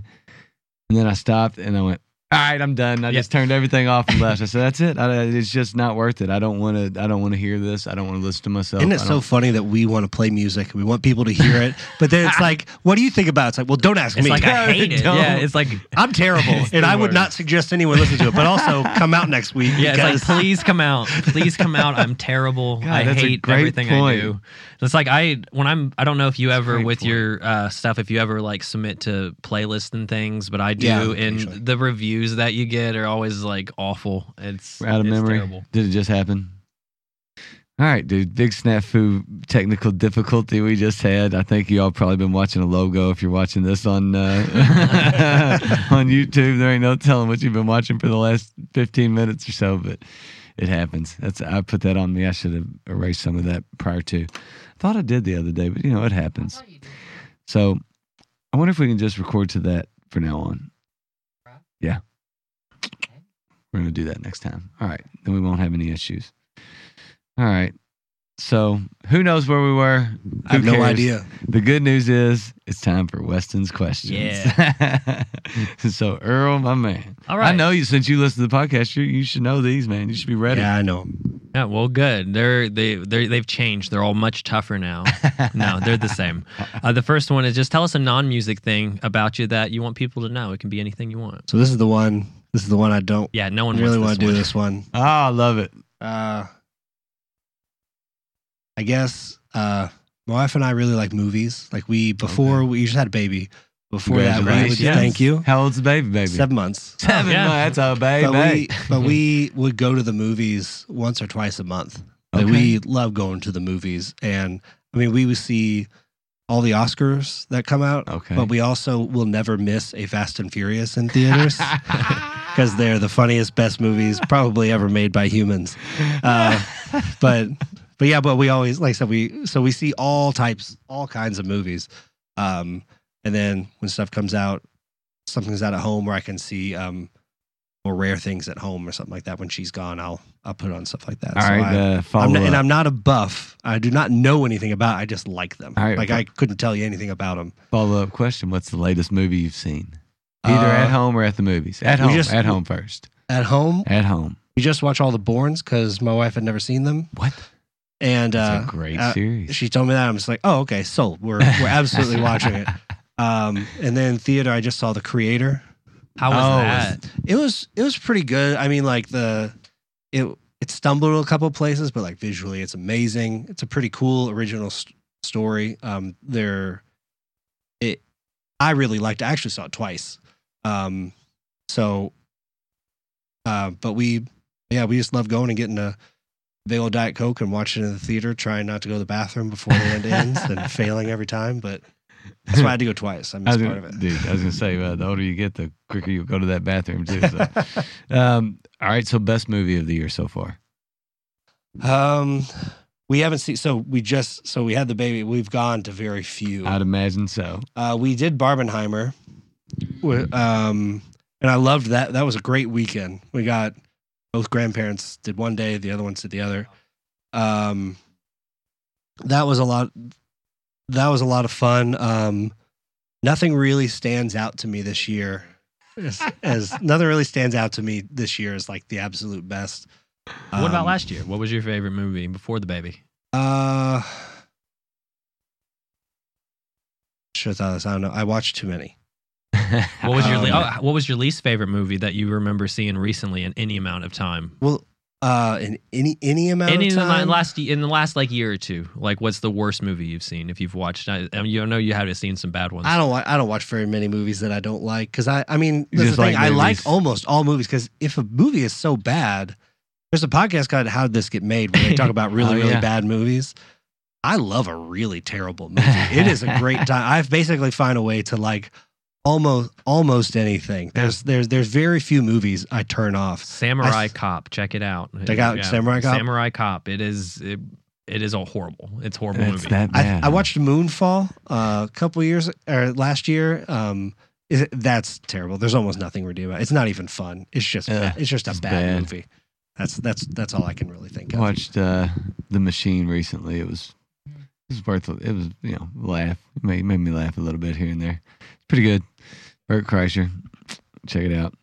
and then I stopped and I went. All right, I'm done. I Yeah. just turned everything off and left. I said, "That's it. I, it's just not worth it. I don't want to. I don't want to hear this. I don't want to listen to myself." Isn't it so funny that we want to play music? We want people to hear it, but then it's like, what do you think about it? It's like, well, don't ask it's me. like I hate it. Don't. Yeah, it's like I'm terrible, and I would not suggest anyone listen to it. But also, come out next week. Yeah, it's like please come out, please come out. I'm terrible. God, I hate everything point. I do. It's like I when I'm I don't know if you ever with point. your uh, stuff if you ever like submit to playlists and things, but I do, Yeah, and occasionally. the reviews that you get are always like awful. It's out of it's memory. Terrible. Did it just happen? All right, dude. Big snafu technical difficulty we just had. I think you all probably been watching a logo. If you're watching this on uh, on YouTube, there ain't no telling what you've been watching for the last 15 minutes or so. But it happens. That's I put that on me. I should have erased some of that prior to. I thought I did the other day, but you know it happens. So I wonder if we can just record to that for now on. Yeah. We're going to do that next time. All right. Then we won't have any issues. All right. So who knows where we were? I have Who no idea. The good news is it's time for Weston's questions. Yeah. so Earl, my man. All right. I know you since you listen to the podcast, you, you should know these, man. You should be ready. Yeah, I know. Yeah, well, good. They're they they they've changed. They're all much tougher now. no, they're the same. Uh, the first one is just tell us a non-music thing about you that you want people to know. It can be anything you want. So this is the one. This is the one I don't Yeah, no one really want to do this one. Oh, I love it. Uh, I guess uh, my wife and I really like movies. Like we before we just had a baby. Before that, we would, Congratulations. thank you. How old's the baby, baby? Seven months. Seven Yeah. months. That's a baby. But we but we would go to the movies once or twice a month. Like, Okay. we love going to the movies, and I mean we would see all the Oscars that come out. Okay. But we also will never miss a Fast and Furious in theaters because they're the funniest, best movies probably ever made by humans. Uh, but but yeah, but we always like I said we so we see all types, all kinds of movies. Um, and then when stuff comes out, something's out at home where I can see um more rare things at home or something like that. When she's gone, I'll I'll put on stuff like that. All So right. I, uh, follow I'm not, and. I'm not a buff. I do not know anything about. I just like them. All right, like I couldn't tell you anything about them. follow up question. What's the latest movie you've seen? Either Uh, at home or at the movies. At home. just- at home first. At home, At home. we just watch all the Bournes because my wife had never seen them, What? And That's uh, a great uh, series. she told me that. I'm just like, oh, okay, sold. We're we're absolutely watching it. Um, and then theater, I just saw The Creator. How was Oh, that? It was it was pretty good. I mean, like the it it stumbled a couple places, but like visually, it's amazing. It's a pretty cool original st- story. Um, there, it I really liked. it. I actually saw it twice. Um, so, uh, but we yeah we just love going and getting a big old diet coke and watching it in the theater, trying not to go to the bathroom before the end ends and failing every time. But that's why I had to go twice. I I missed was part of it. dude, I was gonna say, uh, the older you get, the quicker you go to that bathroom too. So. um, all right, so best movie of the year so far. Um, we haven't seen. So we just so we had the baby. We've gone to very few. I'd imagine so. Uh, we did Barbenheimer, um, and I loved that. That was a great weekend. We got both grandparents did one day, the other ones did the other. Um, that was a lot. That was a lot of fun. Um, nothing really stands out to me this year. As, as nothing really stands out to me this year as like the absolute best. What about Um, last year? What was your favorite movie before the baby? Uh, should have thought this. I don't know. I watched too many. What was your Um, oh, what was your least favorite movie that you remember seeing recently in any amount of time? Well, uh, in any any amount Any of in the time. last in the last like year or two, like what's the worst movie you've seen if you've watched? I, I mean, you know you haven't seen some bad ones. I don't. I don't watch very many movies that I don't like because I. I mean, that's the thing. like I like almost all movies because if a movie is so bad, there's a podcast called "How Did This Get Made" where they talk about really, Oh, really yeah. bad movies. I love a really terrible movie. it is a great time. I've basically find a way to like almost almost anything. There's there's there's very few movies I turn off. Samurai I- Cop, check it out. Check out Samurai Cop? Samurai Cop. It is it, it is a horrible. It's a horrible It's movie. that I, bad. I watched Moonfall uh, a couple years or last year. Um, is it, that's terrible. There's almost nothing redeemable. It's not even fun. It's just Yeah, it's just a it's bad, bad. movie. That's that's that's all I can really think of. watched uh, The Machine recently. It was it was worth it was you know laugh it made, made me laugh a little bit here and there. It's pretty good. Bert Kreischer, check it out.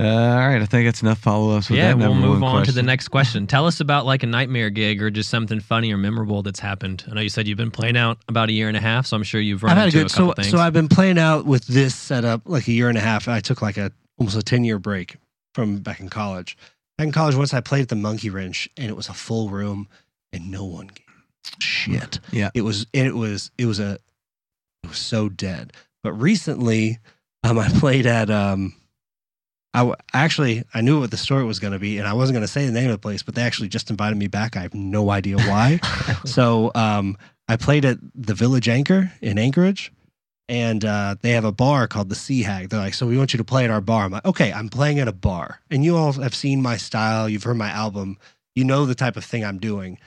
Uh, all right, I think that's enough follow ups. yeah, that we'll move one on to the next question. Tell us about like a nightmare gig or just something funny or memorable that's happened. I know you said you've been playing out about a year and a half, so I'm sure you've run I've had a into good a couple so things. so I've been playing out with this setup like a year and a half. I took like a almost a ten year break from back in college. Back in college, once I played at the Monkey Wrench, and it was a full room, and no one gave shit. Yeah. it was it was it was a it was so dead. But recently, um, I played at um, I w- actually I knew what the story was going to be, and I wasn't going to say the name of the place, but they actually just invited me back. I have no idea why. so um, I played at the Village Anchor in Anchorage, and uh, they have a bar called the Sea Hag. They're like, "So we want you to play at our bar." I'm like, "Okay, I'm playing at a bar," and you all have seen my style. You've heard my album. You know the type of thing I'm doing.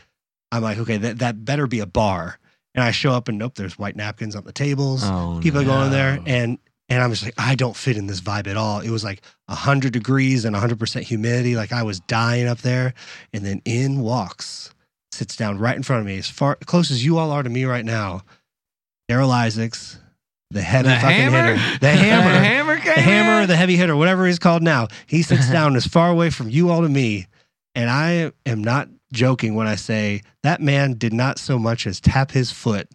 I'm like, "Okay, that that better be a bar." And I show up, and nope, there's white napkins on the tables Oh, people are going there and and I'm just like I don't fit in this vibe at all. It was like hundred degrees and hundred percent humidity, like I was dying up there. And then in walks, sits down right in front of me, as far close as you all are to me right now. Darryl Isaacs, the heavy the fucking hammer, hitter, the hammer, the hammer, the hammer, the heavy hitter, whatever he's called now. He sits down as far away from you all to me, and I am not joking when I say that man did not so much as tap his foot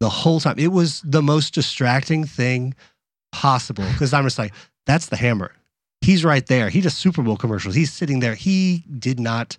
the whole time. It was the most distracting thing possible because I'm just like, that's the hammer. He's right there. He does Super Bowl commercials. He's sitting there. He did not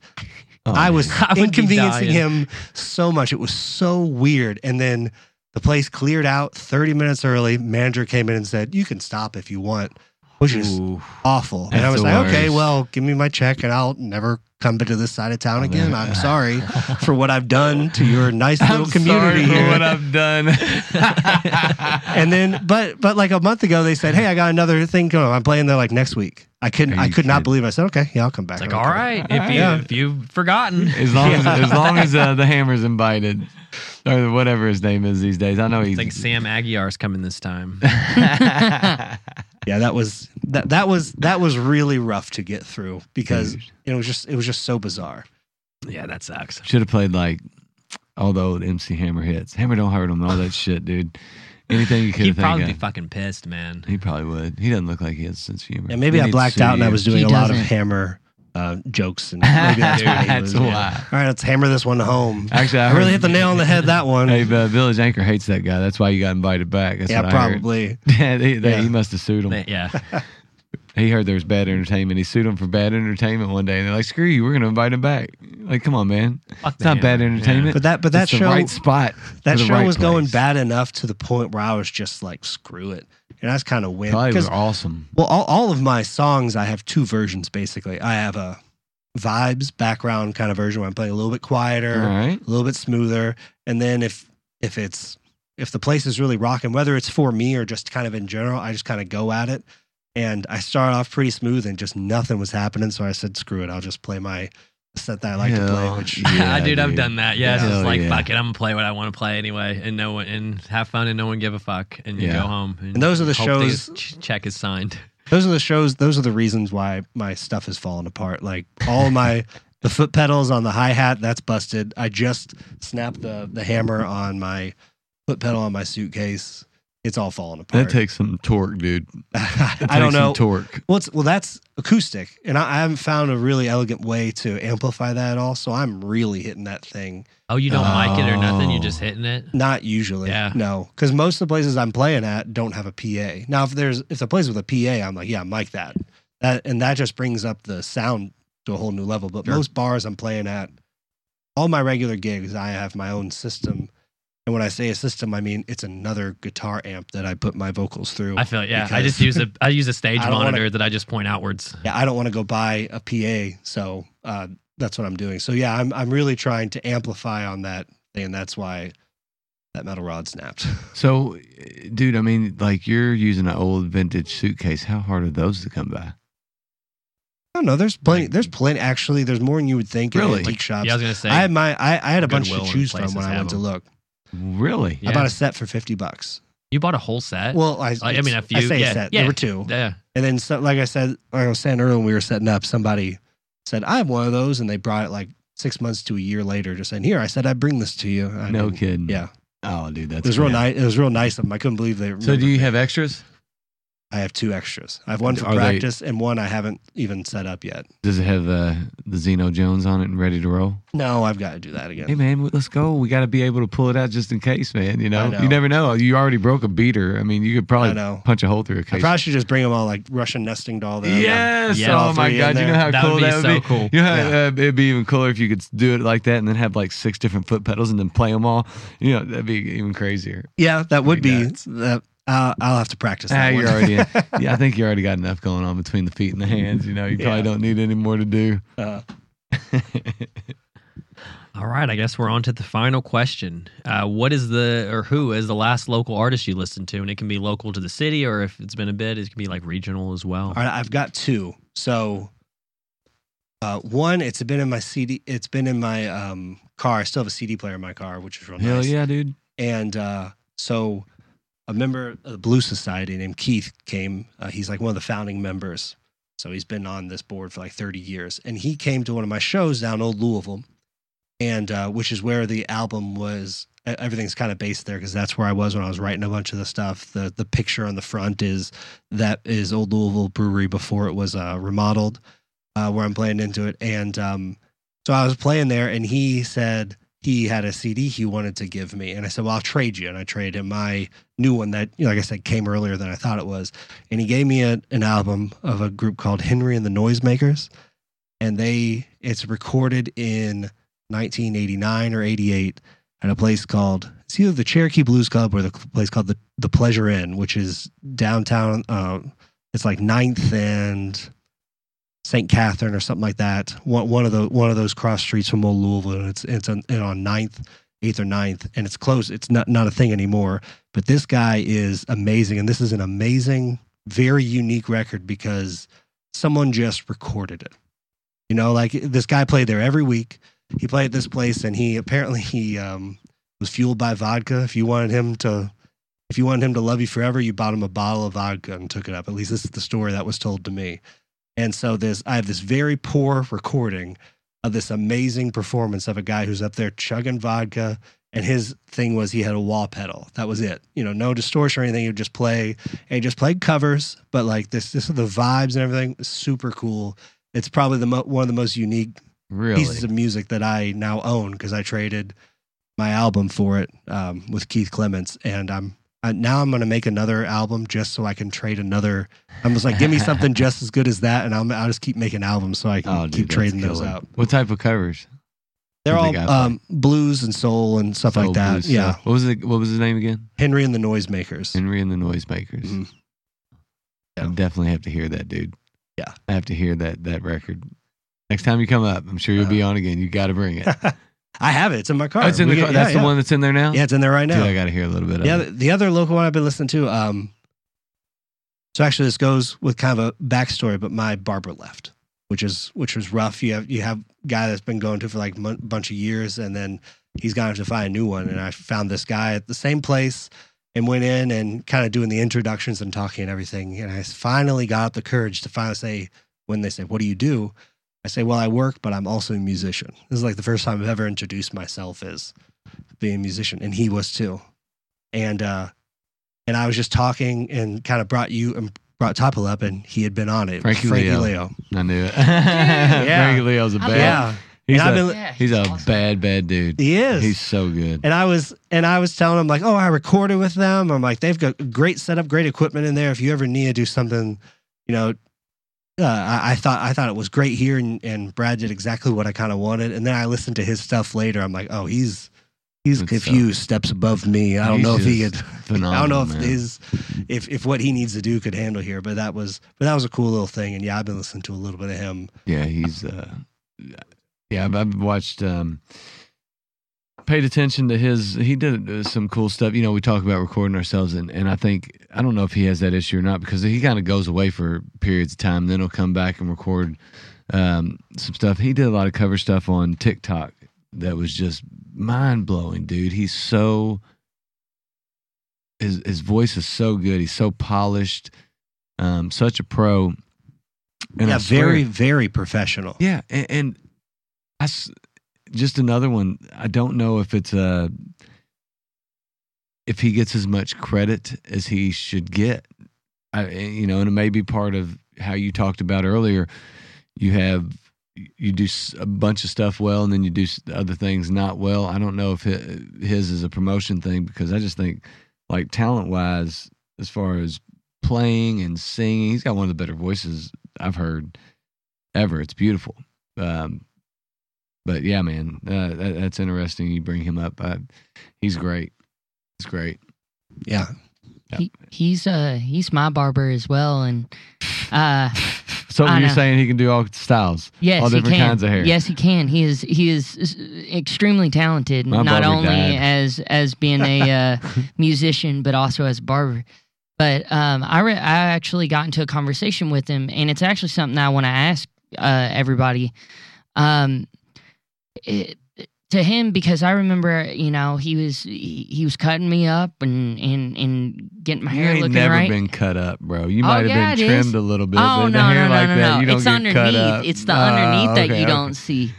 Oh, I was I inconveniencing him so much. It was so weird. And then the place cleared out 30 minutes early. Manager came in and said, You can stop if you want, which is Ooh. awful. and I was the like, Okay, well, give me my check and I'll never come to this side of town again. I'm sorry for what I've done to your nice I'm little community sorry for here. what I've done. and then, but but like a month ago, they said, "Hey, I got another thing going. I'm playing there like next week." I couldn't. I you could not believe. It. I said, "Okay, yeah, I'll come back." It's like, I'll all come back." if you Yeah. if you've forgotten, as long as Yeah. as long as uh, the hammer's invited, or whatever his name is these days. I know I he's think Sam Aguiar's coming this time. yeah, that was that that was that was really rough to get through because Dude. it was just it was just so bizarre. yeah, that sucks. Should have played like all the old MC Hammer hits. Hammer don't hurt him, all that shit, dude. Anything you could He'd probably think be of. fucking pissed, man. He probably would. He doesn't look like he has a sense of humor. And maybe He I blacked out and I was doing He a lot of doesn't. hammer uh, jokes and maybe that's, Dude, why that's was, yeah. why. All right, let's hammer this one home. Actually, I, I really hit the nail on the head that one. Hey, uh, Village Anchor hates that guy. That's why you got invited back. That's yeah, what I probably. Yeah, they, they, Yeah. he must have sued him. They- yeah, He heard there was bad entertainment. He sued him for bad entertainment one day, and they're like, "Screw you, we're going to invite him back." Like, come on, man, Fuck it's not the bad hammer. entertainment. But that but that it's the show right spot. that show right was going bad enough to the point where I was just like, screw it. And that's kind of weird. Probably were awesome. well, all, all of my songs, I have two versions basically. I have a vibes background kind of version where I'm playing a little bit quieter, right. a little bit smoother, and then if if it's if the place is really rocking, whether it's for me or just kind of in general, I just kind of go at it. And I start off pretty smooth, and just nothing was happening. So I said, "Screw it! I'll just play my that I like to play." Hell Which Yeah, dude, I've done that. Yeah, it's Hell just like yeah. fuck it, I'm gonna play what I want to play anyway, and no one and have fun, and no one give a fuck, and you Yeah. go home. And those are the hope shows- ch- check is signed. those are the shows those are the reasons why my stuff is fallen apart like all my the foot pedals on the hi-hat that's busted i just snapped the the hammer on my foot pedal on my suitcase it's all falling apart. That takes some torque, dude. I don't takes some know torque. well, it's, well that's acoustic and I, I haven't found a really elegant way to amplify that at all so i'm really hitting that thing Oh, you don't mic it or nothing. You're Oh. just hitting it. not usually Yeah. no because most of the places i'm playing at don't have a pa now if there's if the place with a pa i'm like yeah mic that that and that just brings up the sound to a whole new level but Sure. most bars i'm playing at all my regular gigs i have my own system and when i say a system i mean it's another guitar amp that i put my vocals through I feel yeah. I just use a I use a stage I don't wanna- monitor that I just point outwards. yeah i don't want to go buy a pa so uh, that's what i'm doing so yeah I'm, I'm really trying to amplify on that thing and that's why that metal rod snapped So, dude, I mean, like you're using an old vintage suitcase. How hard are those to come by? I don't know. There's plenty. Like- there's plenty. Actually, there's more than you would think Really? in antique shops. Yeah, I was gonna say. I had my. I, I had a bunch to Goodwill choose from when I have went to look. Really? yeah. I bought a set for fifty bucks. you bought a whole set. Well, I. I mean, a I few, say yeah, a set. yeah. There were two, yeah. and then so, like I said, like I was saying earlier when we were setting up, somebody said I have one of those, and they brought it like six months to a year later, just saying, "Here, I said I'd bring this to you." I No didn't- kidding. Yeah, Oh, dude, that's it was real nice. It was real nice of them. I couldn't believe they. So, do you me. have extras? I have two extras. I have one for Are they- practice and one I haven't even set up yet. Does it have uh, the Zeno Jones on it and ready to roll? No, I've got to do that again. Hey, man, let's go. We got to be able to pull it out just in case, man. You know, know. you never know. You already broke a beater. I mean, you could probably know. punch a hole through a I case. probably should just bring them all like Russian nesting doll. Them. Yes. Yeah, oh my God. You know how That cool would be that would so be. cool. You know, how, Yeah. uh, it'd be even cooler if you could do it like that and then have like six different foot pedals and then play them all. You know, that'd be even crazier. Yeah, that would be be. That I'll, I'll have to practice. Ah, That you're one. already. yeah, I think you already got enough going on between the feet and the hands. You know, you probably Yeah. don't need any more to do. Uh, All right, I guess we're on to the final question. Uh, what is the or who is the last local artist you listened to? And it can be local to the city, or if it's been a bit, it can be like regional as well. all right, I've got two. So, uh, one, it's been in my CD. It's been in my um, car. I still have a CD player in my car, which is real Hell nice. Hell yeah, dude. And uh, so, a member of the Blue Society named Keith came. Uh, he's like one of the founding members. So he's been on this board for like 30 years. And he came to one of my shows down Old Louisville, and uh, which is where the album was. Everything's kind of based there because that's where I was when I was writing a bunch of the stuff. The the picture on the front is that is Old Louisville Brewery before it was uh, remodeled, uh, where I'm playing into it. And um, so I was playing there, and he said he had a CD he wanted to give me, and I said, "Well, I'll trade you." And I traded him my new one that, you know, like I said, came earlier than I thought it was, and he gave me a, an album of a group called Henry and the Noisemakers. and they it's recorded in 1989 or 88 at a place called it's either the Cherokee Blues Club or the place called the the Pleasure Inn, which is downtown. Uh, it's like Ninth and St. Catherine or something like that. One one of the one of those cross streets from old Louisville, and it's it's on, and on 9th, eighth or 9th, and it's closed. It's not not a thing anymore. But this guy is amazing, and this is an amazing, very unique record because someone just recorded it. You know, like this guy played there every week. He played at this place, and he apparently he um, was fueled by vodka. If you wanted him to, if you wanted him to love you forever, you bought him a bottle of vodka and took it up. At least this is the story that was told to me. And so there's I have this very poor recording of this amazing performance of a guy who's up there chugging vodka. And his thing was he had a wah pedal. That was it. You know, no distortion or anything. He would just play and he just played covers, but like this, this is the vibes and everything. Super cool. It's probably the mo- one of the most unique Really? pieces of music that I now own because I traded my album for it um, with Keith Clements, and I'm I, now I'm going to make another album just so I can trade another. I'm just like, give me something just as good as that, and I'll I'll just keep making albums so I can Oh, dude, keep that's trading those out. What type of covers? They're all the um, blues and soul and stuff Soul like that. blues yeah, stuff. What was it? What was his name again? Henry and the Noisemakers. Henry and the Noisemakers. Mhm. I definitely have to hear that, dude. Yeah. I have to hear that that record. Next time you come up, I'm sure you'll be on again. You got to bring it. I have it. It's in my car. Oh, it's in We the car. yeah, That's yeah. the one that's in there now. Yeah, it's in there right now. Dude. I got to hear a little bit of Yeah, it. the, the other local one I've been listening to. Um, so actually, this goes with kind of a backstory. But my barber left, which is which was rough. You have you have guy that's been going to for like a bunch of years, and then he's gonna have to find a new one. And I found this guy at the same place and went in and kind of doing the introductions and talking and everything. And I finally got the courage to finally say when they say, "What do you do?" I say, "Well, I work, but I'm also a musician." This is like the first time I've ever introduced myself as being a musician, and he was too. And uh, and I was just talking and kind of brought you and brought Top Hill up, and he had been on it. Frankie Leo. I knew it. Frankie Leo's a I bad. Yeah, He's a, been- Yeah, he's a awesome. bad, bad dude. he is. He's so good. and I was and I was telling him like, oh, I recorded with them. I'm like, they've got great setup, great equipment in there. If you ever need to do something, you know, uh, I, I thought I thought it was great here, and, and Brad did exactly what I kind of wanted. And then I listened to his stuff later. I'm like, oh, he's he's a few steps above me. I don't He's know if he could. I don't know if man. his if if what he needs to do could handle here, but that was but that was a cool little thing. And yeah, I've been listening to a little bit of him. Yeah, he's uh yeah, I've, I've watched um paid attention to his he did uh, some cool stuff. You know, we talk about recording ourselves and and I think I don't know if he has that issue or not because he kind of goes away for periods of time then he'll come back and record um some stuff. He did a lot of cover stuff on TikTok that was just mind-blowing, dude. He's so his his voice is so good. He's so polished. Um such a pro. And yeah, swear- very very professional. yeah, and, and I just another one. I don't know if it's a if he gets as much credit as he should get. I, you know, and it may be part of how you talked about earlier. You have you do a bunch of stuff well, and then you do other things not well. I don't know if his is a promotion thing because I just think, like talent wise, as far as playing and singing, he's got one of the better voices I've heard ever. It's beautiful. Um, but yeah, man, uh, that, that's interesting. You bring him up. I, he's great. He's great. Yeah, He, he's uh he's my barber as well, and uh So I you're know. saying he can do all styles, yes, all he different can. kinds of hair. Yes, he can. He is he is extremely talented, My not only died. as as being a uh, musician, but also as a barber. But um, I re- I actually got into a conversation with him, and it's actually something I want to ask uh, everybody. Um, it, to him because I remember, you know, he was he, he was cutting me up and and and getting my You hair ain't looking never right. been cut up, bro. You Oh, might have yeah, been trimmed is. a little bit. Oh but no, hair no, no, like no, that, no! You don't It's underneath. It's the Oh, underneath that you okay. don't see.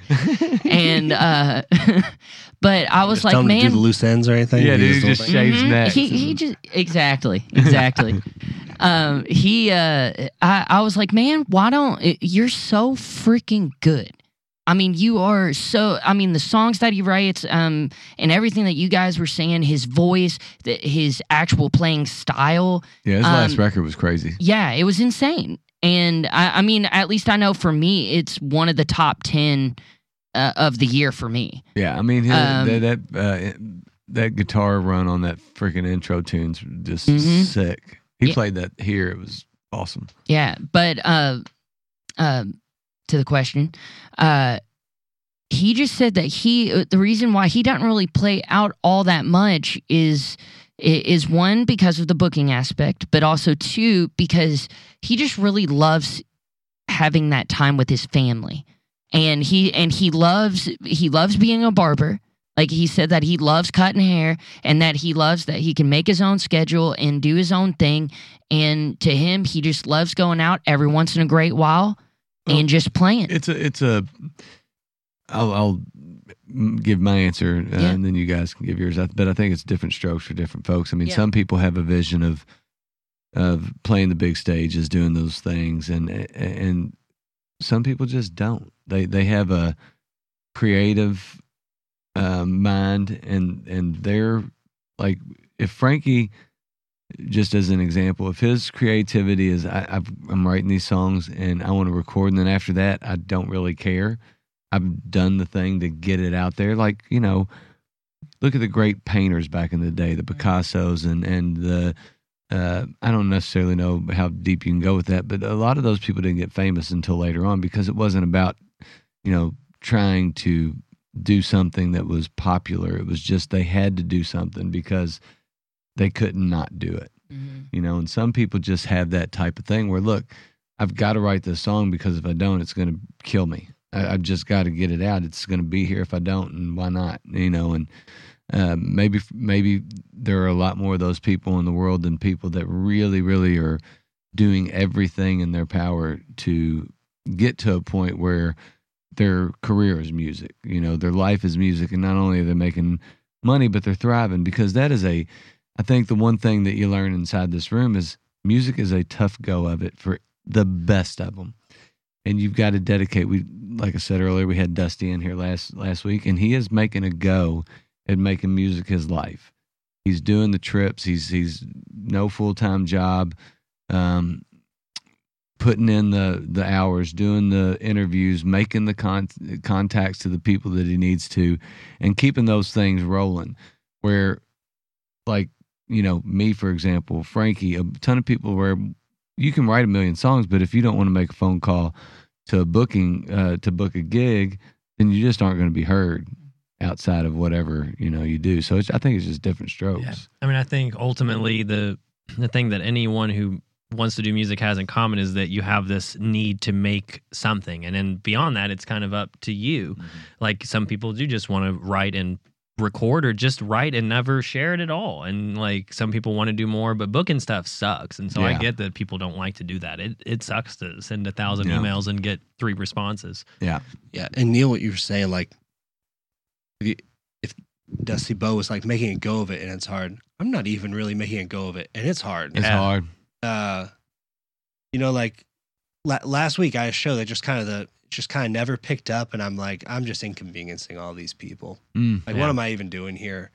and uh, but I was Just like, tell him to do man, the loose ends or anything. Yeah, Do dude, he just thing. shaves Mhm. necks. He he just exactly exactly. um, he uh, I I was like, man, why don't you're so freaking good. I mean, you are so. I mean, the songs that he writes, um, and everything that you guys were saying, his voice, the, his actual playing style. Yeah, his last Um, record was crazy. Yeah, it was insane. And I, I mean, at least I know for me, it's one of the top ten uh, of the year for me. Yeah, I mean his, Um, that that, uh, that guitar run on that freaking intro tune's just Mhm. sick. He Yeah. played that here. It was awesome. Yeah, but uh, uh, to the question, uh, he just said that he uh, the reason why he doesn't really play out all that much is is one because of the booking aspect, but also two because he just really loves having that time with his family, and he and he loves he loves being a barber. Like he said that he loves cutting hair and that he loves that he can make his own schedule and do his own thing. And to him, he just loves going out every once in a great while Well, and just playing. It's a it's a. I'll I'll give my answer uh, Yeah. and then you guys can give yours. I- But I think it's different strokes for different folks. I mean, Yeah. some people have a vision of of playing the big stages, doing those things, and and some people just don't. They they have a creative um, mind, and and they're like if Frankie. Just as an example, if his creativity is I, I've, I'm writing these songs and I want to record, and then after that I don't really care. I've done the thing to get it out there. Like you know, look at the great painters back in the day, the Picassos and and the. Uh, I don't necessarily know how deep you can go with that, but a lot of those people didn't get famous until later on because it wasn't about, you know, trying to do something that was popular. It was just they had to do something because they couldn't not do it. Mhm. you know and some people just have that type of thing where look i've got to write this song because if i don't it's going to kill me. I, i've just got to get it out. It's going to be here if i don't and why not? You know and uh, maybe maybe there are a lot more of those people in the world than people that really really are doing everything in their power to get to a point where their career is music. You know their life is music and not only are they making money but they're thriving because that is a I think the one thing that you learn inside this room is music is a tough go of it for the best of them. And you've got to dedicate. We, like I said earlier, we had Dusty in here last last week, and he is making a go at making music his life. He's doing the trips. He's he's no full time job, um, putting in the the hours, doing the interviews, making the con- contacts to the people that he needs to, and keeping those things rolling. Where, like you know, me for example, Frankie, a ton of people where you can write a million songs, but if you don't want to make a phone call to a booking uh, to book a gig, then you just aren't going to be heard outside of whatever you know you do. So it's, I think it's just different strokes. Yeah. I mean, I think ultimately the the thing that anyone who wants to do music has in common is that you have this need to make something, and then beyond that, it's kind of up to you. Like some people do just want to write and record, or just write and never share it at all. And like some people want to do more, but booking stuff sucks. And so I get that people don't like to do that. It it sucks to send a thousand Yeah. emails and get three responses. Yeah, Yeah. and Neil, what you were saying, like, if, you, if Dusty Bow was like making a go of it and it's hard, I'm not even really making a go of it and it's hard. It's Yeah. hard. Uh, you know, like la- last week I had a show that just kind of the just kind of never picked up, and I'm like, I'm just inconveniencing all these people. Mm. Like, Yeah. what am I even doing here?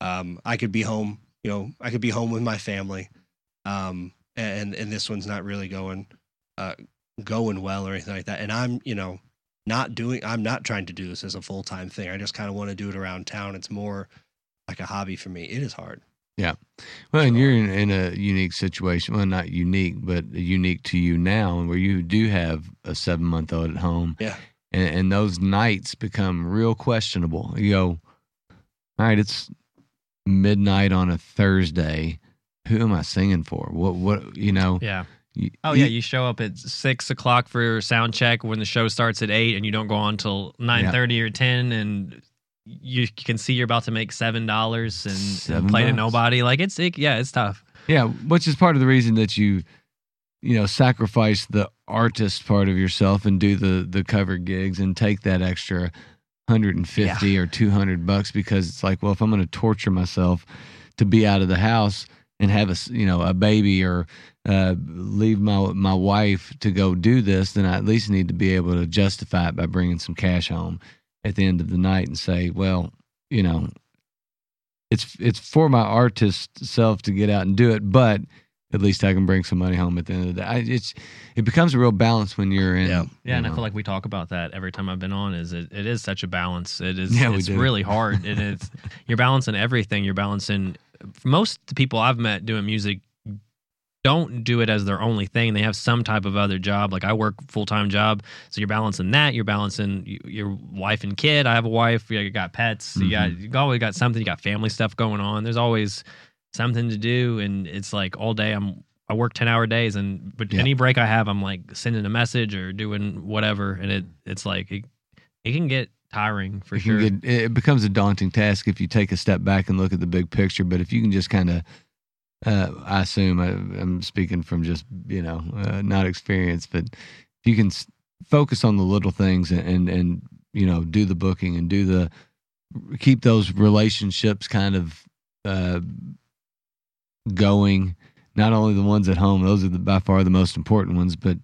Um, I could be home, you know, I could be home with my family. Um, and and this one's not really going, uh, going well or anything like that. And I'm, you know, not doing. I'm not trying to do this as a full time thing. I just kind of want to do it around town. It's more like a hobby for me. It is hard. Well, and you're in, in a unique situation. Well, not unique, but unique to you now, where you do have a seven month old at home. Yeah. And, and those nights become real questionable. You go, all right, it's midnight on a Thursday. Who am I singing for? What, what, you know? Yeah. you- Oh yeah, you show up at six o'clock for sound check when the show starts at eight, and you don't go on until nine thirty or ten, and you can see you're about to make seven dollars and, play to nobody. Like it's it, yeah, it's tough. Yeah, which is part of the reason that you, you know, sacrifice the artist part of yourself and do the the cover gigs and take that extra hundred and fifty or two hundred bucks because it's like, well, if I'm going to torture myself to be out of the house, and have a you know a baby or uh, leave my my wife to go do this, then I at least need to be able to justify it by bringing some cash home at the end of the night and say, well, you know, it's it's for my artist self to get out and do it, but at least I can bring some money home at the end of the day. I, it's it becomes a real balance when you're in. Yeah. Yeah, and you I feel like we talk about that every time I've been on. Is it, it is such a balance. It is. Yeah, we it's really hard. And It is. You're balancing everything. You're balancing. Most people I've met doing music don't do it as their only thing. They have some type of other job. Like I work full time job, so you're balancing that. You're balancing your wife and kid. I have a wife. You got pets. You got Mm-hmm. you always got something. You got family stuff going on. There's always something to do, and it's like all day I'm. I work ten hour days, and but Yeah. any break I have, I'm like sending a message or doing whatever, and it it's like it, it can get tiring for sure. get it becomes a daunting task if you take a step back and look at the big picture. But if you can just kind of, uh, I assume I, I'm speaking from just you know uh, not experience, but if you can s- focus on the little things and, and and you know do the booking and do the keep those relationships kind of uh, going. Not only the ones at home; those are the, by far the most important ones. But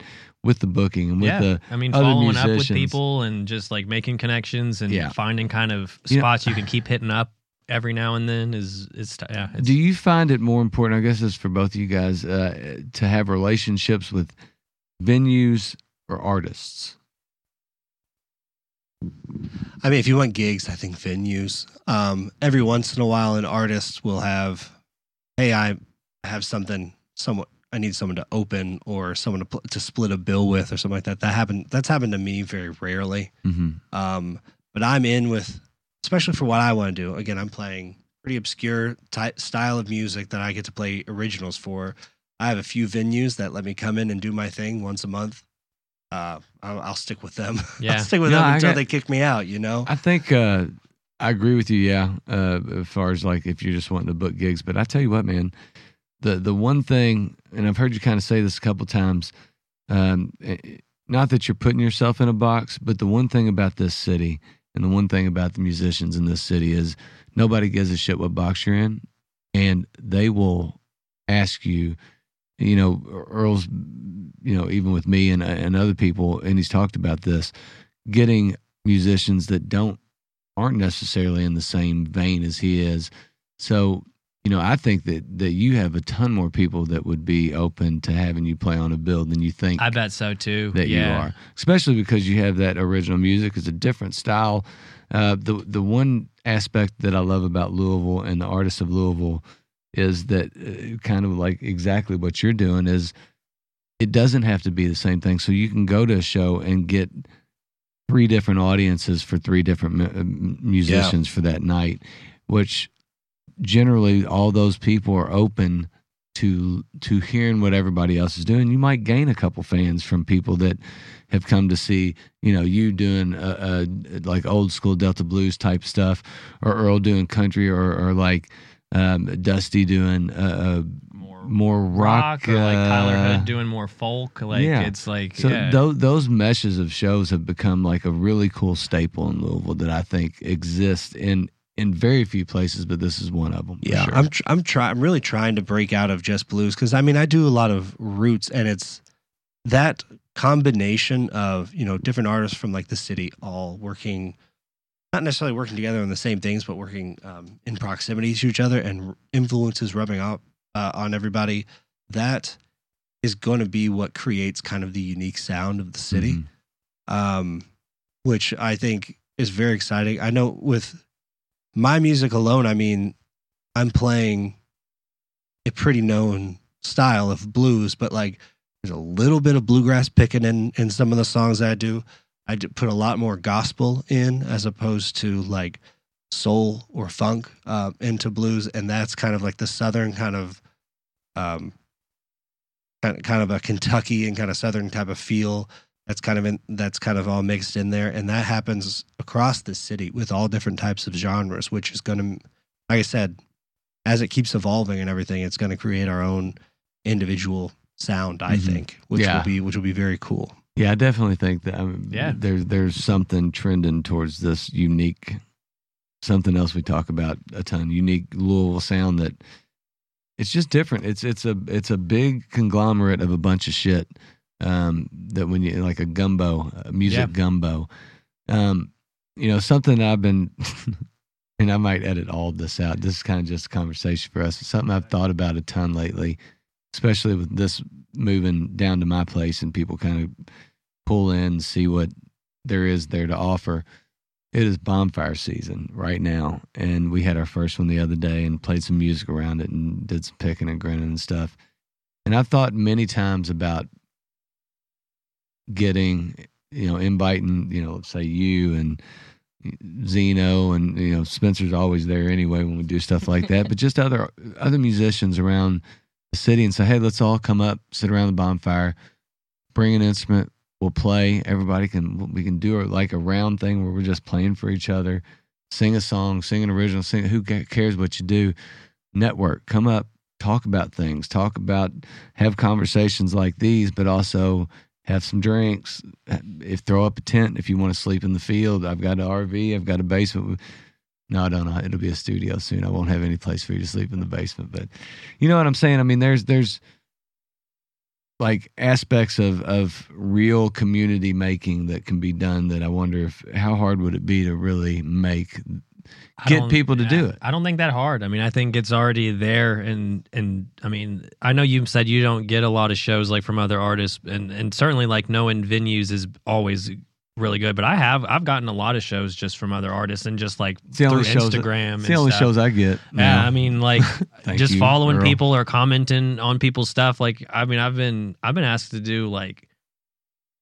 with the booking and with yeah, the I mean, other following up with musicians. people and just like making connections and Yeah. finding kind of You know- spots you can keep hitting up every now and then is is yeah. It's, Do you find it more important? I guess it's for both of you guys uh, to have relationships with venues or artists. I mean, if you want gigs, I think venues. Um, every once in a while, an artist will have, hey, I have something, someone, I need someone to open or someone to pl- to split a bill with or something like that. That happened. That's happened to me very rarely. Mm-hmm. Um, but I'm in with, especially for what I want to do. Again, I'm playing pretty obscure type style of music that I get to play originals for. I have a few venues that let me come in and do my thing once a month. Uh, I'll, I'll stick with them. Yeah. I'll stick with No, them I until got- they kick me out. You know. I think uh, I agree with you. Yeah, uh, as far as like if you're just wanting to book gigs, but I tell you what, man, the the one thing, and I've heard you kind of say this a couple times. Um, eh, not that you're putting yourself in a box, but the one thing about this city, and the one thing about the musicians in this city is nobody gives a shit what box you're in, and they will ask you. You know, Earl's, you know, even with me and and other people, and he's talked about this, getting musicians that don't aren't necessarily in the same vein as he is. So, you know, I think that that you have a ton more people that would be open to having you play on a bill than you think I bet so too. that yeah. you are, especially because you have that original music. It's a different style. Uh, the the one aspect that I love about Louisville and the artists of Louisville is that uh, kind of like exactly what you're doing is it doesn't have to be the same thing. So you can go to a show and get three different audiences for three different mu- uh, musicians for that night, which generally all those people are open to to hearing what everybody else is doing. You might gain a couple fans from people that have come to see, you know, you doing uh, uh, like old school Delta blues type stuff, or Earl doing country, or or like um, Dusty doing uh, uh, More more rock, rock, or like Tyler uh, Hood doing more folk. Like yeah. it's like So yeah. those those meshes of shows have become like a really cool staple in Louisville that I think exists in in very few places, but this is one of them. Yeah, sure. I'm tr- I'm trying. I'm really trying to break out of just blues because I mean I do a lot of roots, and it's that combination of you know different artists from like the city all working, not necessarily working together on the same things, but working um, in proximity to each other and influences rubbing off uh, on everybody. That is going to be what creates kind of the unique sound of the city Mhm. um, which I think is very exciting. I know with my music alone, I mean, I'm playing a pretty known style of blues, but like there's a little bit of bluegrass picking in in some of the songs I do. I put a lot more gospel in as opposed to like soul or funk uh, into blues, and that's kind of like the southern kind of um, kind of, kind of a Kentucky and kind of southern type of feel that's kind of in that's kind of all mixed in there and that happens across the city with all different types of genres which is going to like i said as it keeps evolving and everything it's going to create our own individual sound i Mhm. think which Yeah. will be which will be very cool Yeah, I definitely think that. I mean, Yeah. there's there's something trending towards this unique, something else we talk about a ton. Unique Louisville sound that it's just different. It's it's a it's a big conglomerate of a bunch of shit. Um, that when you like a gumbo, a music Yeah. gumbo. Um, you know something I've been, and I might edit all this out. This is kind of just a conversation for us. It's something I've thought about a ton lately, especially with this moving down to my place and people kind of pull in and see what there is there to offer. It is bonfire season right now, and we had our first one the other day and played some music around it and did some picking and grinning and stuff. And I've thought many times about getting, you know, inviting, you know, say you and Zeno and you know Spencer's always there anyway when we do stuff like that, but just other other musicians around the city and say, hey, let's all come up, sit around the bonfire, bring an instrument, we'll play. Everybody can we can do like a round thing where we're just playing for each other, sing a song, sing an original, sing. Who cares what you do? Network, come up, talk about things, talk about, have conversations like these, but also have some drinks. If throw up a tent if you want to sleep in the field. I've got an RV. I've got a basement. No, I don't know. It'll be a studio soon. I won't have any place for you to sleep in the basement. But you know what I'm saying? I mean, there's there's like aspects of of real community making that can be done that I wonder if how hard would it be to really make get people to do it. I don't think that hard. I mean, I think it's already there, and and I mean, I know you said you don't get a lot of shows like from other artists, and and certainly like knowing venues is always really good. But I have I've gotten a lot of shows just from other artists and just like through that- Instagram. It's and the only stuff. shows I get. Yeah, now. I mean, like just you, following Earl. people or commenting on people's stuff. Like, I mean, I've been I've been asked to do like,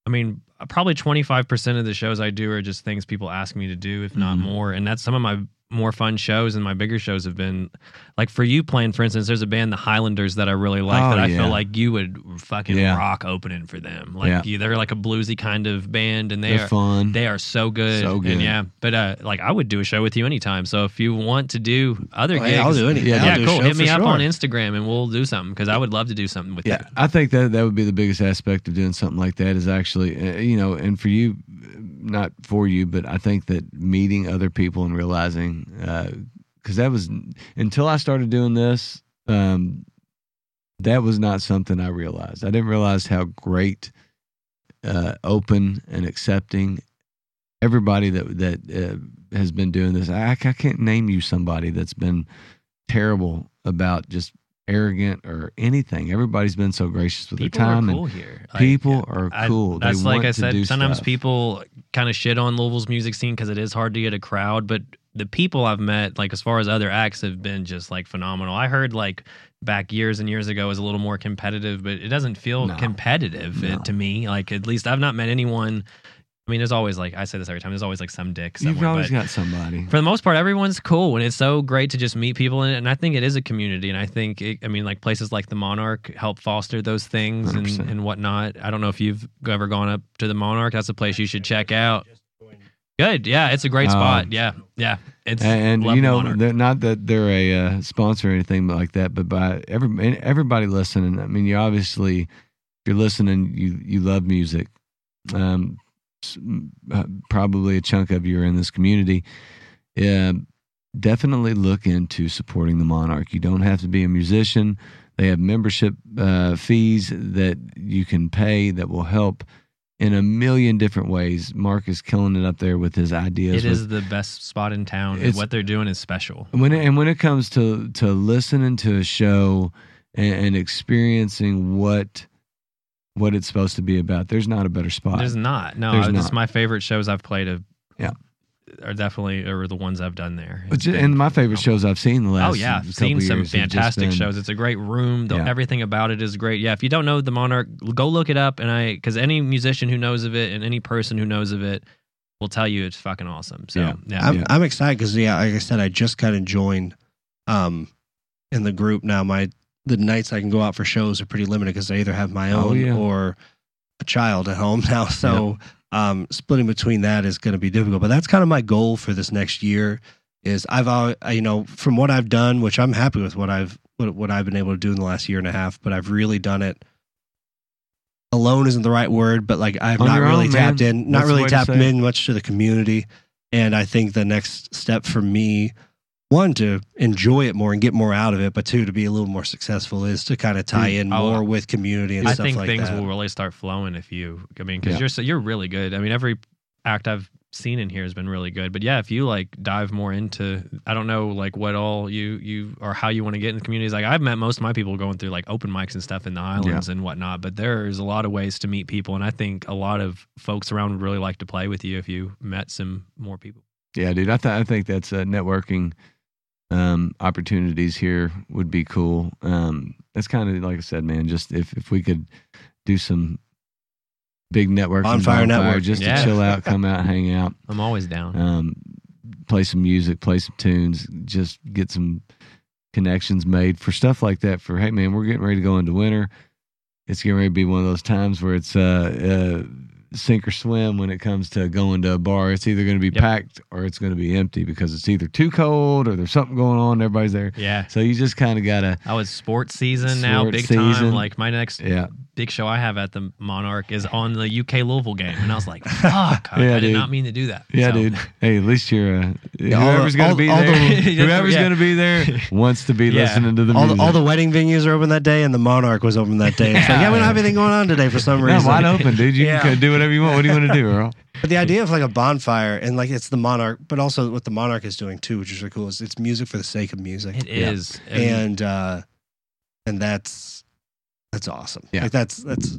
I mean, probably twenty five percent of the shows I do are just things people ask me to do, if not Mhm. more. And that's some of my more fun shows and my bigger shows have been like for you playing for instance there's a band the highlanders that i really like Oh, that i yeah. feel like you would fucking Yeah. rock opening for them like Yeah. you, they're like a bluesy kind of band and they They're are fun. they are so good. So good. And yeah, but uh, like I would do a show with you anytime. So if you want to do other Oh, gigs, hey, I'll do anything. Yeah, yeah, do cool. Hit me up sure. on Instagram and we'll do something because I would love to do something with Yeah, you. I think that that would be the biggest aspect of doing something like that is actually, uh, you know, and for you, not for you, but I think that meeting other people and realizing, uh because that was until I started doing this, um, that was not something I realized. I didn't realize how great, uh, open and accepting everybody that that uh, has been doing this. I, I can't name you somebody that's been terrible about just arrogant or anything. Everybody's been so gracious with People their time are cool here. Like, people are I- cool. that's they like I said. Sometimes stuff. people kind of shit on Louisville's music scene because it is hard to get a crowd. But the people I've met, like as far as other acts, have been just like phenomenal. I heard like back years and years ago was a little more competitive, but it doesn't feel No. competitive No. to me. Like at least I've not met anyone. I mean, there's always like I say this every time. There's always like some dick somewhere. You've always but- got somebody. for the most part, everyone's cool, and it's so great to just meet people in it. And I think it is a community, and I think, it, I mean, like places like the Monarch help foster those things and, and whatnot. I don't know if you've ever gone up to the Monarch. That's a place you should check out. Good, yeah, it's a great spot. Um, yeah, yeah, it's and, and you know, they're not that they're a uh, sponsor or anything like that, but by every everybody listening, I mean, you obviously, if you're listening, you you love music. Um, s- probably a chunk of you are in this community. Definitely look into supporting the Monarch. You don't have to be a musician. They have membership uh, fees that you can pay that will help in a million different ways. Mark is killing it up there with his ideas. it with- is the best spot in town. and what they're doing is special. when it, and when it comes to to listening to a show and, and experiencing what what it's supposed to be about, there's not a better spot. There's not. No, There's this is not. my favorite shows I've played. Of, Yeah. are definitely are the ones I've done there. But It's been and my favorite shows I've seen the last Oh yeah, I've seen some years fantastic been- shows. It's a great room. The, Yeah. Everything about it is great. Yeah, if you don't know the Monarch, go look it up. And I, because any musician who knows of it and any person who knows of it will tell you it's fucking awesome. So Yeah. yeah, I'm Yeah. I'm excited because yeah, like I said, I just kind of joined um in the group now. My the nights I can go out for shows are pretty limited because I either have my Oh, own yeah. or a child at home now. So um splitting between that is going to be difficult. But that's kind of my goal for this next year. Is I've always, you know from what I've done, which I'm happy with what I've what, what I've been able to do in the last year and a half, but I've really done it. Alone isn't the right word, but like I've not really own, tapped man. in, not That's really tapped in much to the community. And I think the next step for me one to enjoy it more and get more out of it, but two to be a little more successful is to kind of tie in Oh, more with community and I stuff think like things that. will really start flowing if you. I mean, because Yeah. you're so you're really good. I mean, every act I've seen in here has been really good. But yeah, if you like dive more into, I don't know, like what all you you or how you want to get in the communities. Like I've met most of my people going through like open mics and stuff in the Highlands and whatnot. But there's a lot of ways to meet people, and I think a lot of folks around would really like to play with you if you met some more people. Yeah, dude. I th- I think that's uh, networking um, opportunities here would be cool. Um, that's kind of like I said, man. Just if if we could do some big networking Bonfire network. just Yeah. to chill out, come out, hang out, I'm always down. um, play some music, play some tunes, just get some connections made for stuff like that. For hey, man, we're getting ready to go into winter. It's getting ready to be one of those times where it's uh, uh, sink or swim when it comes to going to a bar. It's either going to be Yep. packed or it's going to be empty because it's either too cold or there's something going on. Everybody's there, yeah. so you just kind of gotta, I was sports season now, big season. time. Like my next yeah, big show I have at the Monarch is on the UK Louisville game, and I was like, "Fuck! I, Yeah, I did dude. not mean to do that." yeah, So- dude. Hey, at least you're uh, Yeah, all the- whoever's going to be all the- there. Yeah, whoever's yeah. going to be there wants to be Yeah. listening to the all music. the, all the wedding venues are open that day, and the Monarch was open that day. It's like, yeah, we don't have anything going on today for some No, reason. wide open, dude. You Yeah. can do whatever you want. What do you want to do, Earl? But the idea of like a bonfire and like it's the Monarch, but also what the Monarch is doing too, which is really cool, is it's music for the sake of music. It Yeah. is, and uh and that's that's awesome. Yeah. Like that's that's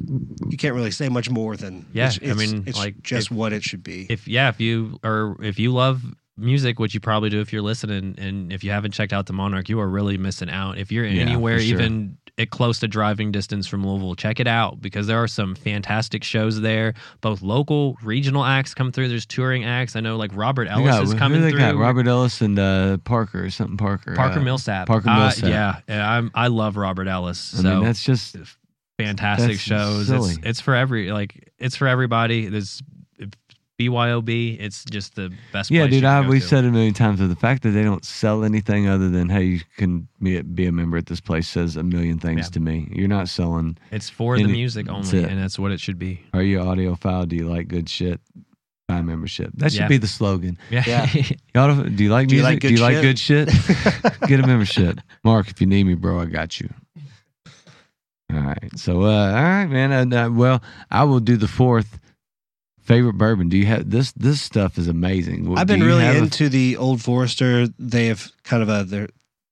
you can't really say much more than Yeah, it's, I it's- mean, it's like, just if- what it should be. if yeah, if you or if you love music, which you probably do if you're listening, and if you haven't checked out the Monarch, you are really missing out. If you're Yeah, anywhere sure. even at close to driving distance from Louisville, check it out because there are some fantastic shows there. Both local, regional acts come through. There's touring acts. I know like Robert Ellis got- is who coming they through. got? Robert Ellis and uh, Parker, something Parker. Parker uh, Millsap. Parker Uh, Millsap. yeah, yeah, I'm, I love Robert Ellis. I So mean, that's just fantastic shows. silly. It's it's for every like it's for everybody. There's BYOB. It's just the best. yeah, place dude. you I can go we to. said it a million times. But the fact that they don't sell anything other than hey, you can be, be a member at this place says a million things Yeah. to me. You're not selling. it's for the music only, it. and that's what it should be. Are you audiophile? Do you like good shit? Buy membership. That should Yeah. be the slogan. Yeah, Yeah. Y'all, do you like Do you music? like do you good like good shit? Get a membership. Mark, if you need me, bro, I got you. All right. So, uh, all right, man. Uh, well, I will do the fourth favorite bourbon. Do you have this? This stuff is amazing. Well, I've been really have a- into the Old Forester. They have kind of a their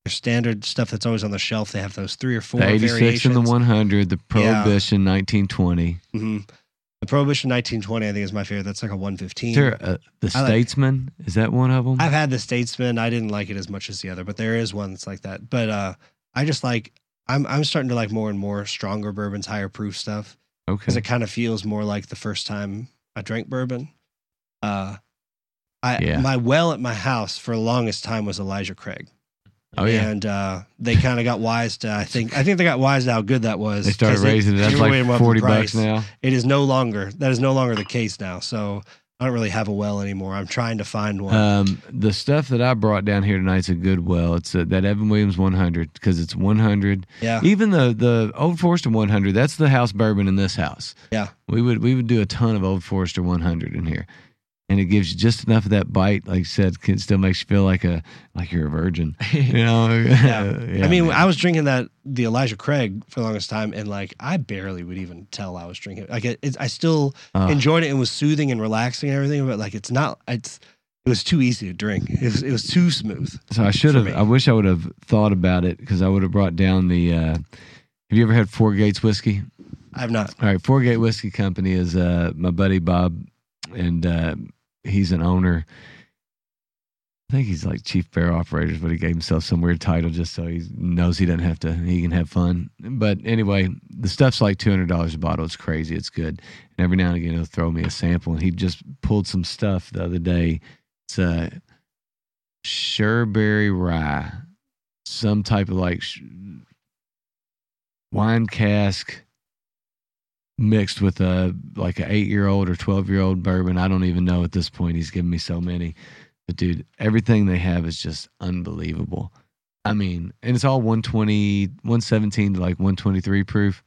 their standard stuff that's always on the shelf. They have those three or four the 86 variations. and the 100, the Prohibition 1920. hmm The Prohibition 1920, I think, is my favorite. That's like a 115. Is there, the I like- Statesman, is that one of them? I've had the Statesman. I didn't like it as much as the other, but there is one that's like that. But uh, I just like I'm I'm starting to like more and more stronger bourbons, higher proof stuff Okay, because it kind of feels more like the first time I drank bourbon. Uh, I Yeah. my well at my house for the longest time was Elijah Craig. Oh, yeah. and uh, they kind of got wise to. I think I think they got wise to how good that was. They started raising it up they were weighing like 40 bucks now. It is no longer that is no longer the case now. So I don't really have a well anymore. I'm trying to find one. Um, the stuff that I brought down here tonight's a good well. It's a, that Evan Williams 100 because it's 100. yeah, Even the the Old Forester 100, that's the house bourbon in this house. Yeah. we would we would do a ton of Old Forester 100 in here, and it gives you just enough of that bite. Like I said, can still makes you feel like a like you're a virgin. You know? Yeah. I mean, man. I was drinking that the Elijah Craig for the longest time, and like I barely would even tell I was drinking. Like it, it, I still Uh, enjoyed it and was soothing and relaxing and everything, but like it's not. It's it was too easy to drink. It was it was too smooth. so I should have. I wish I would have thought about it because I would have brought down the. Uh, have you ever had Four Gates whiskey? I've not. All right, Four Gate Whiskey Company is uh, my buddy Bob, and uh, he's an owner. I think he's like chief bear operators, but he gave himself some weird title just so he knows he doesn't have to. He can have fun. But anyway, the stuff's like two hundred dollars a bottle. It's crazy. It's good. And every now and again, he'll throw me a sample. And he just pulled some stuff the other day. It's a Sherberry rye, some type of like sh- wine cask mixed with a like an eight year old or twelve year old bourbon. I don't even know at this point. He's given me so many, but dude, everything they have is just unbelievable. I mean, and it's all 120, 117 to like 123 proof.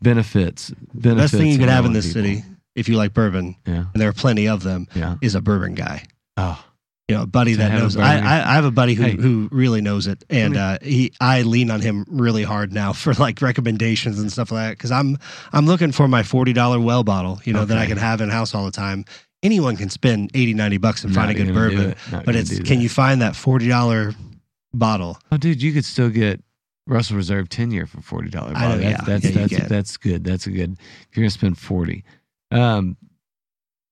Benefits, benefits. Best thing you could have in this people. city, if you like bourbon, Yeah, and there are plenty of them, yeah. is a bourbon guy. Oh, you know, a buddy that knows. I. I I have a buddy who Hey. who really knows it, and uh, he I lean on him really hard now for like recommendations and stuff like that because I'm I'm looking for my forty dollar well bottle, you know, that I can have in house all the time. Anyone can spend 80, 90 bucks and find a good bourbon, it. But it's can you find that forty dollar bottle? Oh, dude, you could still get Russell Reserve ten year for forty dollars. I know, that's yeah. that's Yeah, you that's, that's good. That's a good. If you're gonna spend forty, um,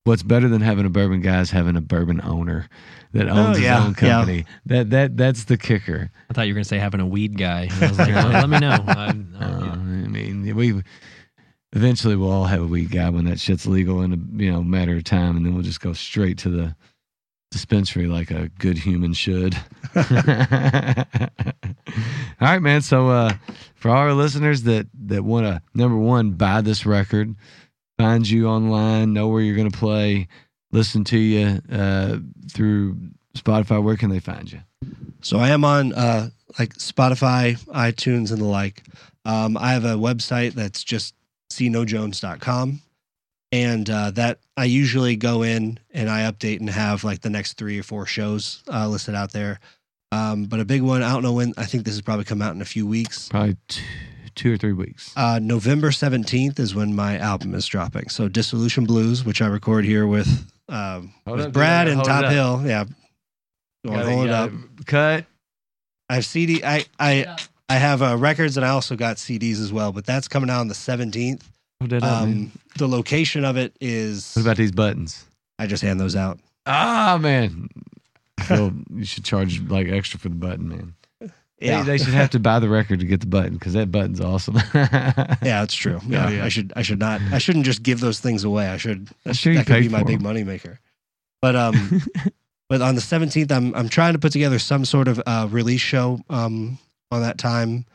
what's better than having a bourbon guy is having a bourbon owner that owns his Oh, yeah, own yeah. company. That that that's the kicker. I thought you were gonna say having a weed guy. And I was like, well, let me know. I, Uh, uh, yeah. I mean, we eventually we'll all have a weed guy when that shit's legal in a you know matter of time, and then we'll just go straight to the dispensary like a good human should. all right, man. So uh, for all our listeners that that want to number one buy this record, find you online, know where you're going to play, listen to you uh, through Spotify. Where can they find you? So I am on uh, like Spotify, iTunes, and the like. Um, I have a website that's just zenojones.com. And uh, that I usually go in and I update and have like the next three or four shows uh, listed out there. Um, but a big one, I don't know when, I think this has probably come out in a few weeks. Probably two, two or three weeks. Uh, November 17th is when my album is dropping. So Dissolution Blues, which I record here with, um, Hold with up, Brad I and Top Hill. Yeah. Go Gotta- hold it gotta up. Cut. I have CD. I, I, I have uh, records and I also got CDs as well, but that's coming out on the 17th. Hold that up. Um, the location of it is, What about these buttons? I just hand those out. Ah, man. Feel you should charge like extra for the button, man. Yeah. They, they should have to buy the record to get the button because that button's awesome. yeah, that's true. Yeah, yeah. I should, I should not, I shouldn't just give those things away. I should, I'm sure you that could be my big money maker. But, um, but on the 17th, I'm, I'm trying to put together some sort of uh, release show, um, on that time.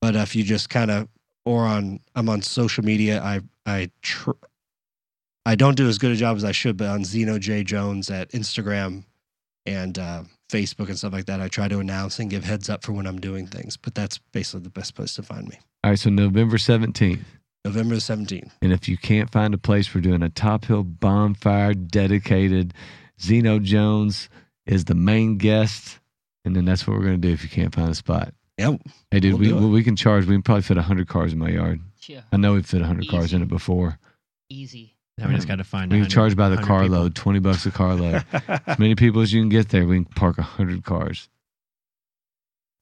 But if you just kind of, or on, I'm on social media. I, I, tr- I don't do as good a job as I should, but on Zeno J Jones at Instagram and uh, Facebook and stuff like that, I try to announce and give heads up for when I'm doing things. But that's basically the best place to find me. All right, so November 17th. November 17th. And if you can't find a place, we're doing a Top Hill bonfire dedicated. Zeno Jones is the main guest. And then that's what we're going to do if you can't find a spot. Yep. Hey, dude, We'll we, do we can charge. We can probably fit 100 cars in my yard. Yeah, I know we've fit 100 cars in it before. easy. Now we just got to find. We can charge by the 100 car people. load, 20 bucks a car load. as many people as you can get there, we can park 100 cars.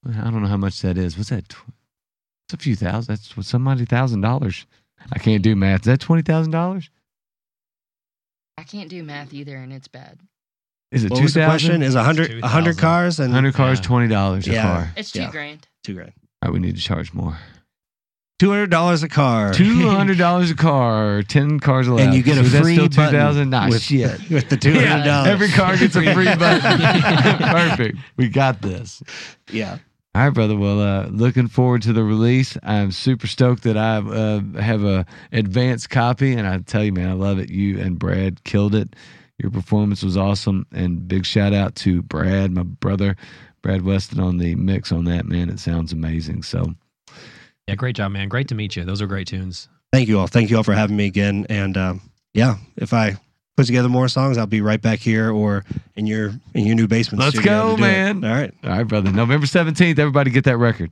I don't know how much that is. What's that? It's a few thousand. That's what somebody thousand dollars. I can't do math. Is that twenty thousand dollars? I can't do math either, and it's bad. Is it What two was the question? Is 100, 100 2,000. cars and Hundred cars, Yeah. twenty dollars a Yeah. car. It's two Yeah. grand. two grand. All right, we need to charge more. Two hundred dollars a car. Two hundred dollars a car, ten cars allowed. and you get a So that's free still two button. Nah, with, shit. with the two hundred dollars. Every car gets a free button. Perfect. We got this. yeah. All right, brother. Well, uh, looking forward to the release. I'm super stoked that I uh, have a advanced copy, and I tell you, man, I love it. You and Brad killed it. Your performance was awesome, and big shout out to Brad, my brother, Brad Weston, on the mix on that. Man, it sounds amazing. So, Yeah, great job, man. Great to meet you. Those are great tunes. Thank you all. Thank you all for having me again. And um, yeah, if I put together more songs, I'll be right back here or in your in your new basement. Let's go, to do it. man. All right. all right, brother. November seventeenth. Everybody, get that record.